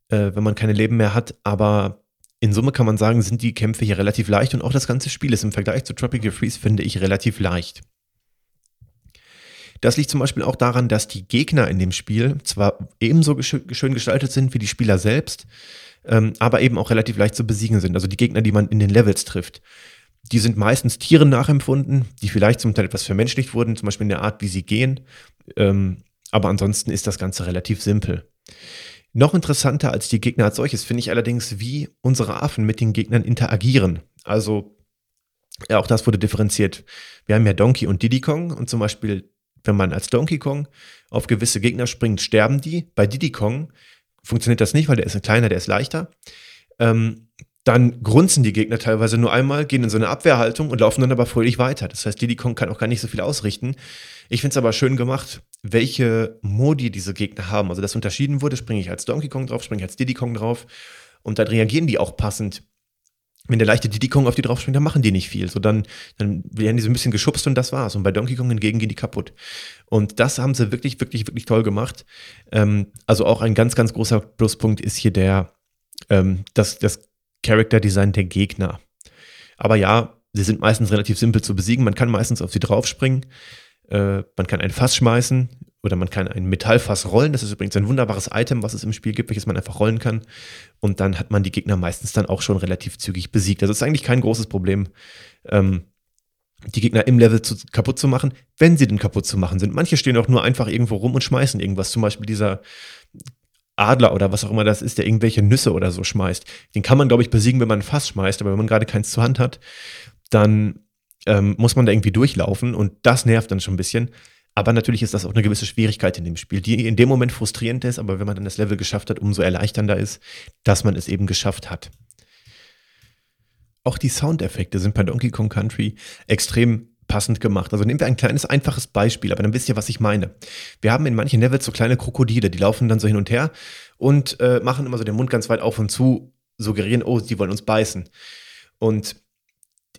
äh, wenn man keine Leben mehr hat. Aber in Summe kann man sagen, sind die Kämpfe hier relativ leicht und auch das ganze Spiel ist im Vergleich zu Tropical Freeze, finde ich, relativ leicht. Das liegt zum Beispiel auch daran, dass die Gegner in dem Spiel zwar ebenso schön gestaltet sind wie die Spieler selbst, ähm, aber eben auch relativ leicht zu besiegen sind. Also die Gegner, die man in den Levels trifft. Die sind meistens Tieren nachempfunden, die vielleicht zum Teil etwas vermenschlicht wurden, zum Beispiel in der Art, wie sie gehen. Ähm, aber ansonsten ist das Ganze relativ simpel. Noch interessanter als die Gegner als solches finde ich allerdings, wie unsere Affen mit den Gegnern interagieren. Also, ja, auch das wurde differenziert. Wir haben ja Donkey und Diddy Kong und zum Beispiel, wenn man als Donkey Kong auf gewisse Gegner springt, sterben die. Bei Diddy Kong funktioniert das nicht, weil der ist ein kleiner, der ist leichter. Ähm, dann grunzen die Gegner teilweise nur einmal, gehen in so eine Abwehrhaltung und laufen dann aber fröhlich weiter. Das heißt, Diddy Kong kann auch gar nicht so viel ausrichten. Ich finde es aber schön gemacht, welche Modi diese Gegner haben. Also, dass unterschieden wurde, springe ich als Donkey Kong drauf, springe ich als Diddy Kong drauf. Und dann reagieren die auch passend. Wenn der leichte Diddy Kong auf die drauf springt, dann machen die nicht viel. So dann, dann werden die so ein bisschen geschubst und das war's. Und bei Donkey Kong hingegen gehen die kaputt. Und das haben sie wirklich, wirklich, wirklich toll gemacht. Ähm, also auch ein ganz, ganz großer Pluspunkt ist hier der, ähm, dass das Character Design der Gegner. Aber ja, sie sind meistens relativ simpel zu besiegen. Man kann meistens auf sie draufspringen. Äh, man kann ein Fass schmeißen oder man kann ein Metallfass rollen. Das ist übrigens ein wunderbares Item, was es im Spiel gibt, welches man einfach rollen kann. Und dann hat man die Gegner meistens dann auch schon relativ zügig besiegt. Das ist eigentlich kein großes Problem. Ähm, die Gegner im Level zu, kaputt zu machen, wenn sie denn kaputt zu machen sind. Manche stehen auch nur einfach irgendwo rum und schmeißen irgendwas. Zum Beispiel dieser Adler oder was auch immer das ist, der irgendwelche Nüsse oder so schmeißt. Den kann man, glaube ich, besiegen, wenn man ein Fass schmeißt, aber wenn man gerade keins zur Hand hat, dann ähm, muss man da irgendwie durchlaufen und das nervt dann schon ein bisschen. Aber natürlich ist das auch eine gewisse Schwierigkeit in dem Spiel, die in dem Moment frustrierend ist, aber wenn man dann das Level geschafft hat, umso erleichternder ist, dass man es eben geschafft hat. Auch die Soundeffekte sind bei Donkey Kong Country extrem passend gemacht. Also nehmen wir ein kleines, einfaches Beispiel, aber dann wisst ihr, was ich meine. Wir haben in manchen Levels so kleine Krokodile, die laufen dann so hin und her und äh, machen immer so den Mund ganz weit auf und zu, suggerieren, oh, die wollen uns beißen. Und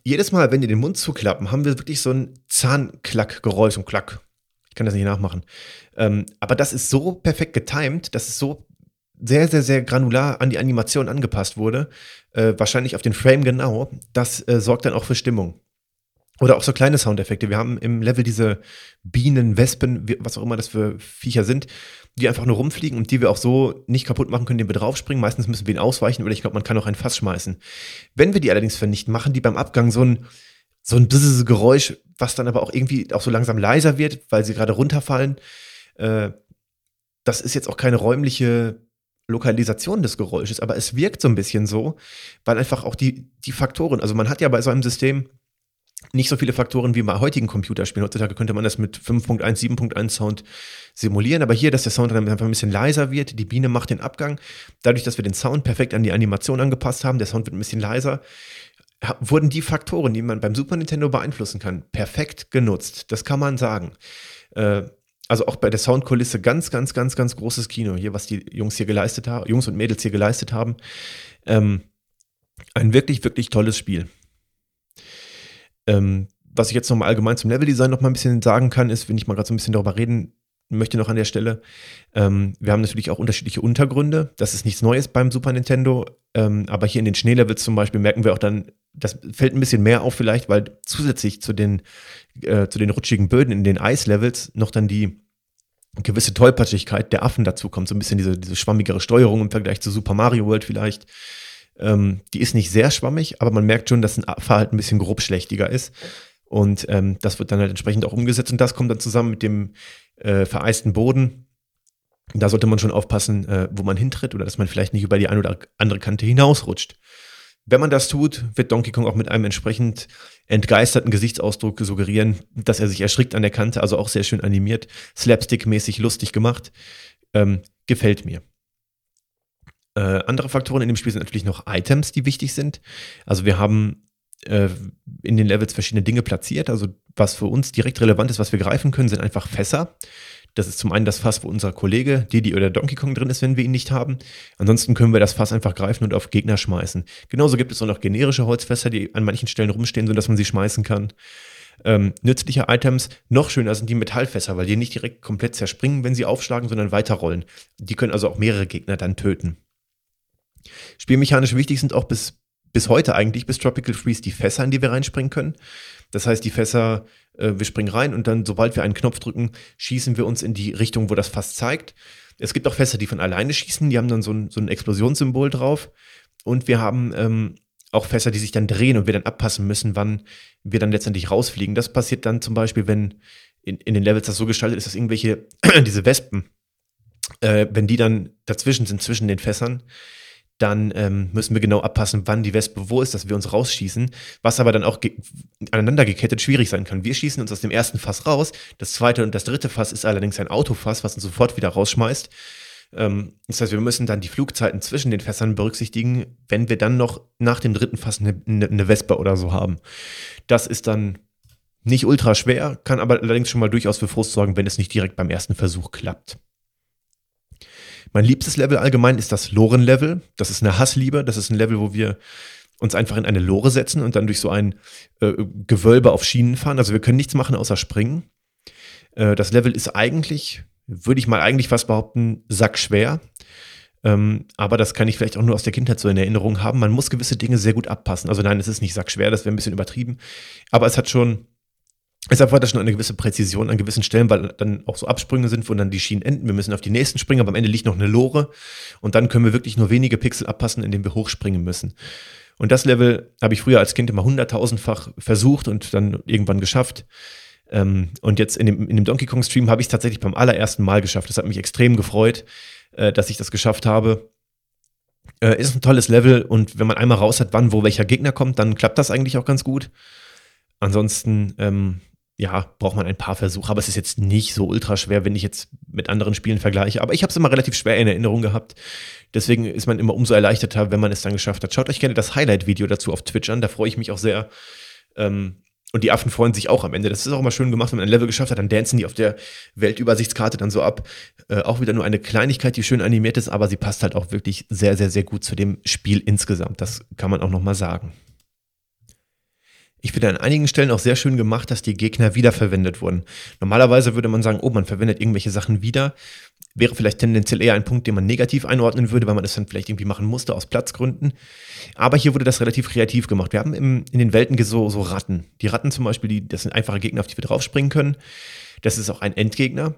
jedes Mal, wenn die den Mund zuklappen, haben wir wirklich so ein Zahnklackgeräusch und Klack. Kann das nicht nachmachen. Ähm, aber das ist so perfekt getimed, dass es so sehr, sehr, sehr granular an die Animation angepasst wurde, äh, wahrscheinlich auf den Frame genau, das äh, sorgt dann auch für Stimmung. Oder auch so kleine Soundeffekte. Wir haben im Level diese Bienen, Wespen, was auch immer das für Viecher sind, die einfach nur rumfliegen und die wir auch so nicht kaputt machen können, indem wir draufspringen. Meistens müssen wir ihn ausweichen oder ich glaube, man kann auch ein Fass schmeißen. Wenn wir die allerdings vernichten, machen die beim Abgang so ein, so ein bisschen Geräusch, was dann aber auch irgendwie auch so langsam leiser wird, weil sie gerade runterfallen. Äh, das ist jetzt auch keine räumliche Lokalisation des Geräusches, aber es wirkt so ein bisschen so, weil einfach auch die, die Faktoren, also man hat ja bei so einem System nicht so viele Faktoren wie bei heutigen Computerspielen. Heutzutage könnte man das mit 5.1, 7.1 Sound simulieren, aber hier, dass der Sound dann einfach ein bisschen leiser wird, die Biene macht den Abgang. Dadurch, dass wir den Sound perfekt an die Animation angepasst haben, der Sound wird ein bisschen leiser, wurden die Faktoren, die man beim Super Nintendo beeinflussen kann, perfekt genutzt. Das kann man sagen. Äh, also auch bei der Soundkulisse ganz, ganz, ganz, ganz großes Kino hier, was die Jungs hier geleistet haben, Jungs und Mädels hier geleistet haben. Ähm, ein wirklich, wirklich tolles Spiel. Ähm, was ich jetzt nochmal allgemein zum Leveldesign noch mal ein bisschen sagen kann, ist, wenn ich mal gerade so ein bisschen darüber reden möchte noch an der Stelle, ähm, wir haben natürlich auch unterschiedliche Untergründe. Das ist nichts Neues beim Super Nintendo, ähm, aber hier in den Schneelevels zum Beispiel merken wir auch dann, das fällt ein bisschen mehr auf vielleicht, weil zusätzlich zu den, äh, zu den rutschigen Böden in den Eislevels noch dann die gewisse Tollpatschigkeit der Affen dazu kommt, so ein bisschen diese, diese schwammigere Steuerung im Vergleich zu Super Mario World vielleicht. Ähm, die ist nicht sehr schwammig, aber man merkt schon, dass ein Affe halt ein bisschen grobschlächtiger ist. Und ähm, das wird dann halt entsprechend auch umgesetzt. Und das kommt dann zusammen mit dem äh, vereisten Boden. Da sollte man schon aufpassen, äh, wo man hintritt oder dass man vielleicht nicht über die eine oder andere Kante hinausrutscht. Wenn man das tut, wird Donkey Kong auch mit einem entsprechend entgeisterten Gesichtsausdruck suggerieren, dass er sich erschrickt an der Kante, also auch sehr schön animiert, slapstick-mäßig lustig gemacht. Ähm, gefällt mir. Äh, andere Faktoren in dem Spiel sind natürlich noch Items, die wichtig sind. Also wir haben äh, in den Levels verschiedene Dinge platziert. Also was für uns direkt relevant ist, was wir greifen können, sind einfach Fässer. Das ist zum einen das Fass, wo unser Kollege Didi oder Donkey Kong drin ist, wenn wir ihn nicht haben. Ansonsten können wir das Fass einfach greifen und auf Gegner schmeißen. Genauso gibt es auch noch generische Holzfässer, die an manchen Stellen rumstehen, sodass man sie schmeißen kann. Ähm, nützliche Items, noch schöner sind die Metallfässer, weil die nicht direkt komplett zerspringen, wenn sie aufschlagen, sondern weiterrollen. Die können also auch mehrere Gegner dann töten. Spielmechanisch wichtig sind auch bis, bis heute eigentlich, bis Tropical Freeze, die Fässer, in die wir reinspringen können. Das heißt, die Fässer, äh, wir springen rein und dann, sobald wir einen Knopf drücken, schießen wir uns in die Richtung, wo das Fass zeigt. Es gibt auch Fässer, die von alleine schießen, die haben dann so ein, so ein Explosionssymbol drauf. Und wir haben ähm, auch Fässer, die sich dann drehen und wir dann abpassen müssen, wann wir dann letztendlich rausfliegen. Das passiert dann zum Beispiel, wenn in, in den Levels das so gestaltet ist, dass irgendwelche, diese Wespen, äh, wenn die dann dazwischen sind, zwischen den Fässern, dann ähm, müssen wir genau abpassen, wann die Wespe wo ist, dass wir uns rausschießen, was aber dann auch ge aneinander gekettet schwierig sein kann. Wir schießen uns aus dem ersten Fass raus, das zweite und das dritte Fass ist allerdings ein Autofass, was uns sofort wieder rausschmeißt. Ähm, das heißt, wir müssen dann die Flugzeiten zwischen den Fässern berücksichtigen, wenn wir dann noch nach dem dritten Fass eine, eine, eine Wespe oder so haben. Das ist dann nicht ultra schwer, kann aber allerdings schon mal durchaus für Frust sorgen, wenn es nicht direkt beim ersten Versuch klappt. Mein liebstes Level allgemein ist das Loren-Level. Das ist eine Hassliebe. Das ist ein Level, wo wir uns einfach in eine Lore setzen und dann durch so ein äh, Gewölbe auf Schienen fahren. Also wir können nichts machen außer springen. Äh, das Level ist eigentlich, würde ich mal eigentlich fast behaupten, sackschwer. Ähm, aber das kann ich vielleicht auch nur aus der Kindheit so in Erinnerung haben. Man muss gewisse Dinge sehr gut abpassen. Also nein, es ist nicht sackschwer, das wäre ein bisschen übertrieben. Aber es hat schon Deshalb war das schon eine gewisse Präzision an gewissen Stellen, weil dann auch so Absprünge sind, wo dann die Schienen enden. Wir müssen auf die nächsten springen, aber am Ende liegt noch eine Lore. Und dann können wir wirklich nur wenige Pixel abpassen, indem wir hochspringen müssen. Und das Level habe ich früher als Kind immer hunderttausendfach versucht und dann irgendwann geschafft. Ähm, und jetzt in dem, in dem Donkey Kong Stream habe ich es tatsächlich beim allerersten Mal geschafft. Das hat mich extrem gefreut, äh, dass ich das geschafft habe. Äh, ist ein tolles Level und wenn man einmal raus hat, wann wo welcher Gegner kommt, dann klappt das eigentlich auch ganz gut. Ansonsten ähm, ja, braucht man ein paar Versuche, aber es ist jetzt nicht so ultra schwer, wenn ich jetzt mit anderen Spielen vergleiche. Aber ich habe es immer relativ schwer in Erinnerung gehabt. Deswegen ist man immer umso erleichterter, wenn man es dann geschafft hat. Schaut euch gerne das Highlight-Video dazu auf Twitch an, da freue ich mich auch sehr. Ähm, und die Affen freuen sich auch am Ende. Das ist auch immer schön gemacht, wenn man ein Level geschafft hat, dann dancen die auf der Weltübersichtskarte dann so ab. Äh, auch wieder nur eine Kleinigkeit, die schön animiert ist, aber sie passt halt auch wirklich sehr, sehr, sehr gut zu dem Spiel insgesamt. Das kann man auch nochmal sagen. Ich finde an einigen Stellen auch sehr schön gemacht, dass die Gegner wiederverwendet wurden. Normalerweise würde man sagen, oh, man verwendet irgendwelche Sachen wieder. Wäre vielleicht tendenziell eher ein Punkt, den man negativ einordnen würde, weil man das dann vielleicht irgendwie machen musste aus Platzgründen. Aber hier wurde das relativ kreativ gemacht. Wir haben im, in den Welten so, so Ratten. Die Ratten zum Beispiel, die, das sind einfache Gegner, auf die wir draufspringen können. Das ist auch ein Endgegner.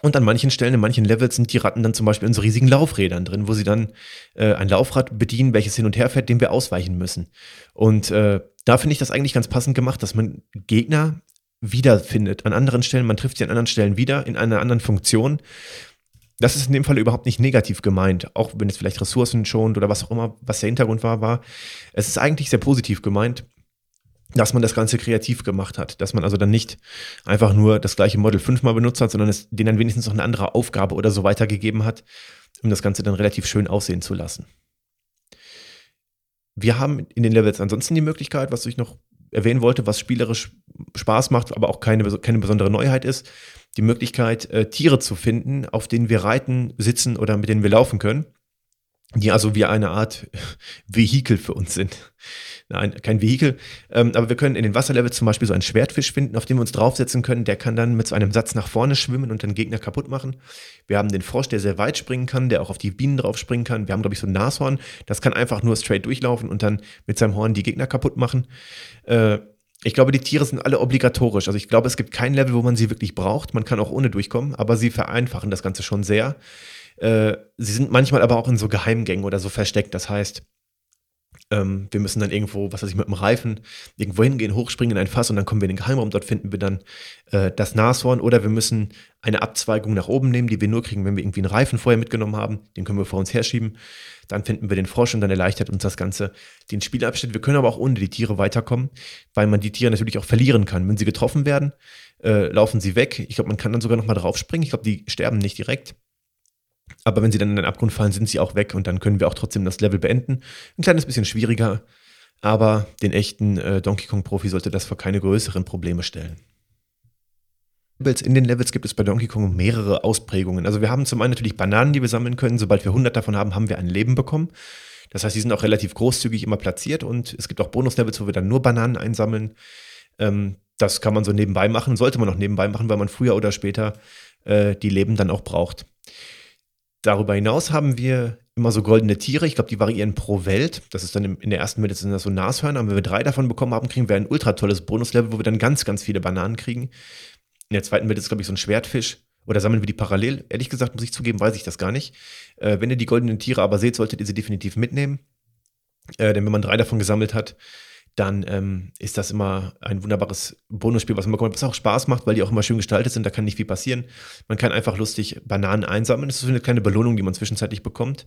Und an manchen Stellen, in manchen Levels sind die Ratten dann zum Beispiel in so riesigen Laufrädern drin, wo sie dann äh, ein Laufrad bedienen, welches hin und her fährt, dem wir ausweichen müssen. Und äh, da finde ich das eigentlich ganz passend gemacht, dass man Gegner wiederfindet an anderen Stellen. Man trifft sie an anderen Stellen wieder in einer anderen Funktion. Das ist in dem Fall überhaupt nicht negativ gemeint, auch wenn es vielleicht Ressourcen schont oder was auch immer, was der Hintergrund war, war. Es ist eigentlich sehr positiv gemeint, dass man das Ganze kreativ gemacht hat. Dass man also dann nicht einfach nur das gleiche Model fünfmal benutzt hat, sondern es denen dann wenigstens noch eine andere Aufgabe oder so weitergegeben hat, um das Ganze dann relativ schön aussehen zu lassen. Wir haben in den Levels ansonsten die Möglichkeit, was ich noch erwähnen wollte, was spielerisch Spaß macht, aber auch keine, keine besondere Neuheit ist, die Möglichkeit, äh, Tiere zu finden, auf denen wir reiten, sitzen oder mit denen wir laufen können, die also wie eine Art Vehikel für uns sind. Nein, kein Vehikel. Ähm, aber wir können in den Wasserlevels zum Beispiel so einen Schwertfisch finden, auf den wir uns draufsetzen können. Der kann dann mit so einem Satz nach vorne schwimmen und den Gegner kaputt machen. Wir haben den Frosch, der sehr weit springen kann, der auch auf die Bienen drauf springen kann. Wir haben, glaube ich, so ein Nashorn. Das kann einfach nur straight durchlaufen und dann mit seinem Horn die Gegner kaputt machen. Äh, ich glaube, die Tiere sind alle obligatorisch. Also ich glaube, es gibt kein Level, wo man sie wirklich braucht. Man kann auch ohne durchkommen, aber sie vereinfachen das Ganze schon sehr. Äh, sie sind manchmal aber auch in so Geheimgängen oder so versteckt. Das heißt, ähm, wir müssen dann irgendwo, was weiß ich, mit dem Reifen irgendwo hingehen, hochspringen in ein Fass und dann kommen wir in den Geheimraum. Dort finden wir dann äh, das Nashorn oder wir müssen eine Abzweigung nach oben nehmen, die wir nur kriegen, wenn wir irgendwie einen Reifen vorher mitgenommen haben. Den können wir vor uns herschieben. Dann finden wir den Frosch und dann erleichtert uns das Ganze den Spielabschnitt. Wir können aber auch ohne die Tiere weiterkommen, weil man die Tiere natürlich auch verlieren kann. Wenn sie getroffen werden, äh, laufen sie weg. Ich glaube, man kann dann sogar nochmal draufspringen. Ich glaube, die sterben nicht direkt. Aber wenn sie dann in den Abgrund fallen, sind sie auch weg und dann können wir auch trotzdem das Level beenden. Ein kleines bisschen schwieriger, aber den echten äh, Donkey Kong Profi sollte das vor keine größeren Probleme stellen. In den Levels gibt es bei Donkey Kong mehrere Ausprägungen. Also wir haben zum einen natürlich Bananen, die wir sammeln können. Sobald wir 100 davon haben, haben wir ein Leben bekommen. Das heißt, die sind auch relativ großzügig immer platziert und es gibt auch Bonuslevels, wo wir dann nur Bananen einsammeln. Ähm, das kann man so nebenbei machen, sollte man auch nebenbei machen, weil man früher oder später äh, die Leben dann auch braucht. Darüber hinaus haben wir immer so goldene Tiere. Ich glaube, die variieren pro Welt. Das ist dann in der ersten Welt sind das so Nashörner. Und wenn wir drei davon bekommen haben, kriegen wir ein ultra tolles Bonuslevel, wo wir dann ganz, ganz viele Bananen kriegen. In der zweiten Welt ist, glaube ich, so ein Schwertfisch. Oder sammeln wir die parallel? Ehrlich gesagt, muss ich zugeben, weiß ich das gar nicht. Äh, wenn ihr die goldenen Tiere aber seht, solltet ihr sie definitiv mitnehmen. Äh, denn wenn man drei davon gesammelt hat, dann ähm, ist das immer ein wunderbares Bonusspiel, was man bekommt, was auch Spaß macht, weil die auch immer schön gestaltet sind. Da kann nicht viel passieren. Man kann einfach lustig Bananen einsammeln. Das ist eine kleine Belohnung, die man zwischenzeitlich bekommt.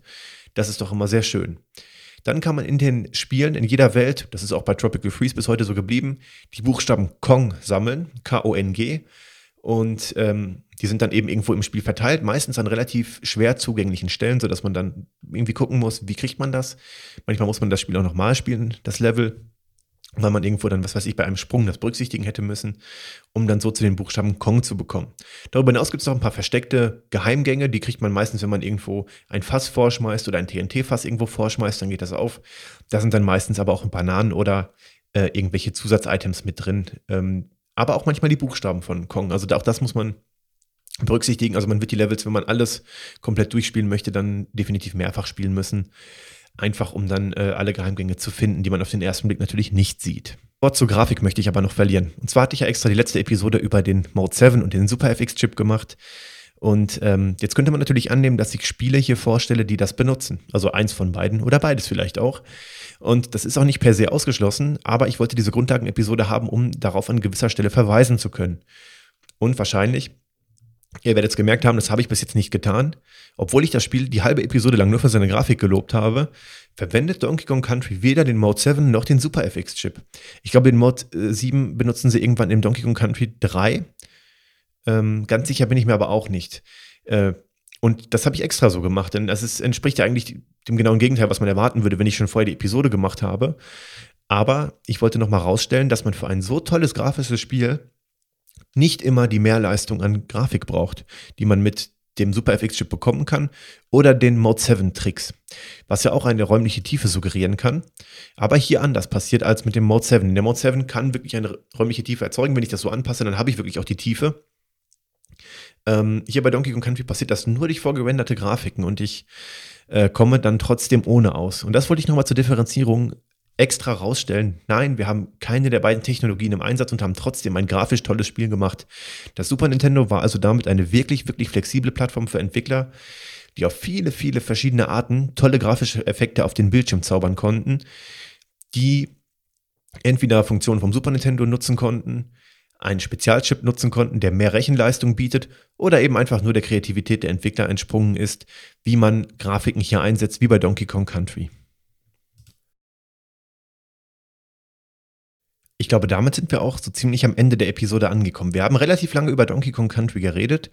Das ist doch immer sehr schön. Dann kann man in den Spielen in jeder Welt, das ist auch bei Tropical Freeze bis heute so geblieben, die Buchstaben Kong sammeln, K-O-N-G. Und ähm, die sind dann eben irgendwo im Spiel verteilt, meistens an relativ schwer zugänglichen Stellen, sodass man dann irgendwie gucken muss, wie kriegt man das. Manchmal muss man das Spiel auch nochmal spielen, das Level weil man irgendwo dann, was weiß ich, bei einem Sprung das berücksichtigen hätte müssen, um dann so zu den Buchstaben Kong zu bekommen. Darüber hinaus gibt es noch ein paar versteckte Geheimgänge, die kriegt man meistens, wenn man irgendwo ein Fass vorschmeißt oder ein TNT-Fass irgendwo vorschmeißt, dann geht das auf. Da sind dann meistens aber auch Bananen oder äh, irgendwelche Zusatzitems mit drin. Ähm, aber auch manchmal die Buchstaben von Kong. Also auch das muss man berücksichtigen. Also man wird die Levels, wenn man alles komplett durchspielen möchte, dann definitiv mehrfach spielen müssen. Einfach um dann äh, alle Geheimgänge zu finden, die man auf den ersten Blick natürlich nicht sieht. Wort zur Grafik möchte ich aber noch verlieren. Und zwar hatte ich ja extra die letzte Episode über den Mode 7 und den Super FX Chip gemacht. Und ähm, jetzt könnte man natürlich annehmen, dass ich Spiele hier vorstelle, die das benutzen. Also eins von beiden oder beides vielleicht auch. Und das ist auch nicht per se ausgeschlossen, aber ich wollte diese Grundlagen-Episode haben, um darauf an gewisser Stelle verweisen zu können. Und wahrscheinlich, ihr werdet es gemerkt haben, das habe ich bis jetzt nicht getan. Obwohl ich das Spiel die halbe Episode lang nur für seine Grafik gelobt habe, verwendet Donkey Kong Country weder den Mode 7 noch den Super FX Chip. Ich glaube, den Mode 7 äh, benutzen sie irgendwann im Donkey Kong Country 3. Ähm, ganz sicher bin ich mir aber auch nicht. Äh, und das habe ich extra so gemacht, denn das ist, entspricht ja eigentlich dem genauen Gegenteil, was man erwarten würde, wenn ich schon vorher die Episode gemacht habe. Aber ich wollte nochmal rausstellen, dass man für ein so tolles grafisches Spiel nicht immer die Mehrleistung an Grafik braucht, die man mit dem Super FX-Chip bekommen kann, oder den Mode 7 Tricks, was ja auch eine räumliche Tiefe suggerieren kann, aber hier anders passiert als mit dem Mode 7. Der Mode 7 kann wirklich eine räumliche Tiefe erzeugen. Wenn ich das so anpasse, dann habe ich wirklich auch die Tiefe. Ähm, hier bei Donkey Kong Country passiert das nur durch vorgerenderte Grafiken und ich äh, komme dann trotzdem ohne aus. Und das wollte ich nochmal zur Differenzierung extra rausstellen. Nein, wir haben keine der beiden Technologien im Einsatz und haben trotzdem ein grafisch tolles Spiel gemacht. Das Super Nintendo war also damit eine wirklich, wirklich flexible Plattform für Entwickler, die auf viele, viele verschiedene Arten tolle grafische Effekte auf den Bildschirm zaubern konnten, die entweder Funktionen vom Super Nintendo nutzen konnten, einen Spezialchip nutzen konnten, der mehr Rechenleistung bietet oder eben einfach nur der Kreativität der Entwickler entsprungen ist, wie man Grafiken hier einsetzt, wie bei Donkey Kong Country. Ich glaube, damit sind wir auch so ziemlich am Ende der Episode angekommen. Wir haben relativ lange über Donkey Kong Country geredet.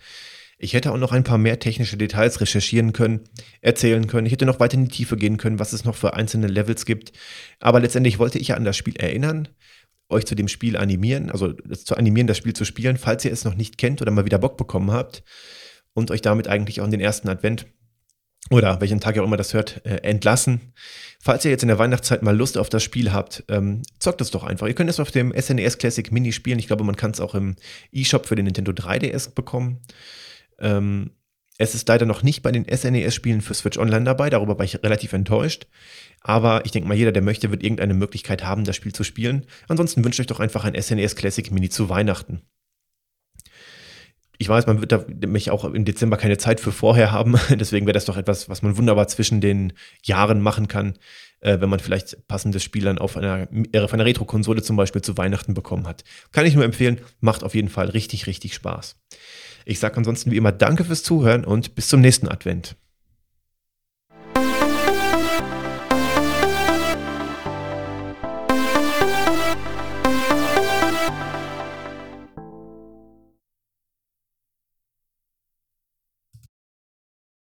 Ich hätte auch noch ein paar mehr technische Details recherchieren können, erzählen können. Ich hätte noch weiter in die Tiefe gehen können, was es noch für einzelne Levels gibt. Aber letztendlich wollte ich ja an das Spiel erinnern, euch zu dem Spiel animieren, also zu animieren, das Spiel zu spielen, falls ihr es noch nicht kennt oder mal wieder Bock bekommen habt und euch damit eigentlich auch in den ersten Advent oder welchen Tag ihr auch immer das hört, äh, entlassen. Falls ihr jetzt in der Weihnachtszeit mal Lust auf das Spiel habt, ähm, zockt es doch einfach. Ihr könnt es auf dem SNES e Classic Mini spielen. Ich glaube, man kann es auch im eShop für den Nintendo 3DS bekommen. Ähm, es ist leider noch nicht bei den SNES-Spielen für Switch Online dabei, darüber war ich relativ enttäuscht. Aber ich denke mal, jeder, der möchte, wird irgendeine Möglichkeit haben, das Spiel zu spielen. Ansonsten wünscht euch doch einfach ein SNES e Classic Mini zu Weihnachten ich weiß, man wird da mich auch im Dezember keine Zeit für vorher haben. Deswegen wäre das doch etwas, was man wunderbar zwischen den Jahren machen kann, äh, wenn man vielleicht passendes Spiel dann auf einer, äh, auf einer Retro-Konsole zum Beispiel zu Weihnachten bekommen hat. Kann ich nur empfehlen, macht auf jeden Fall richtig, richtig Spaß. Ich sage ansonsten wie immer Danke fürs Zuhören und bis zum nächsten Advent.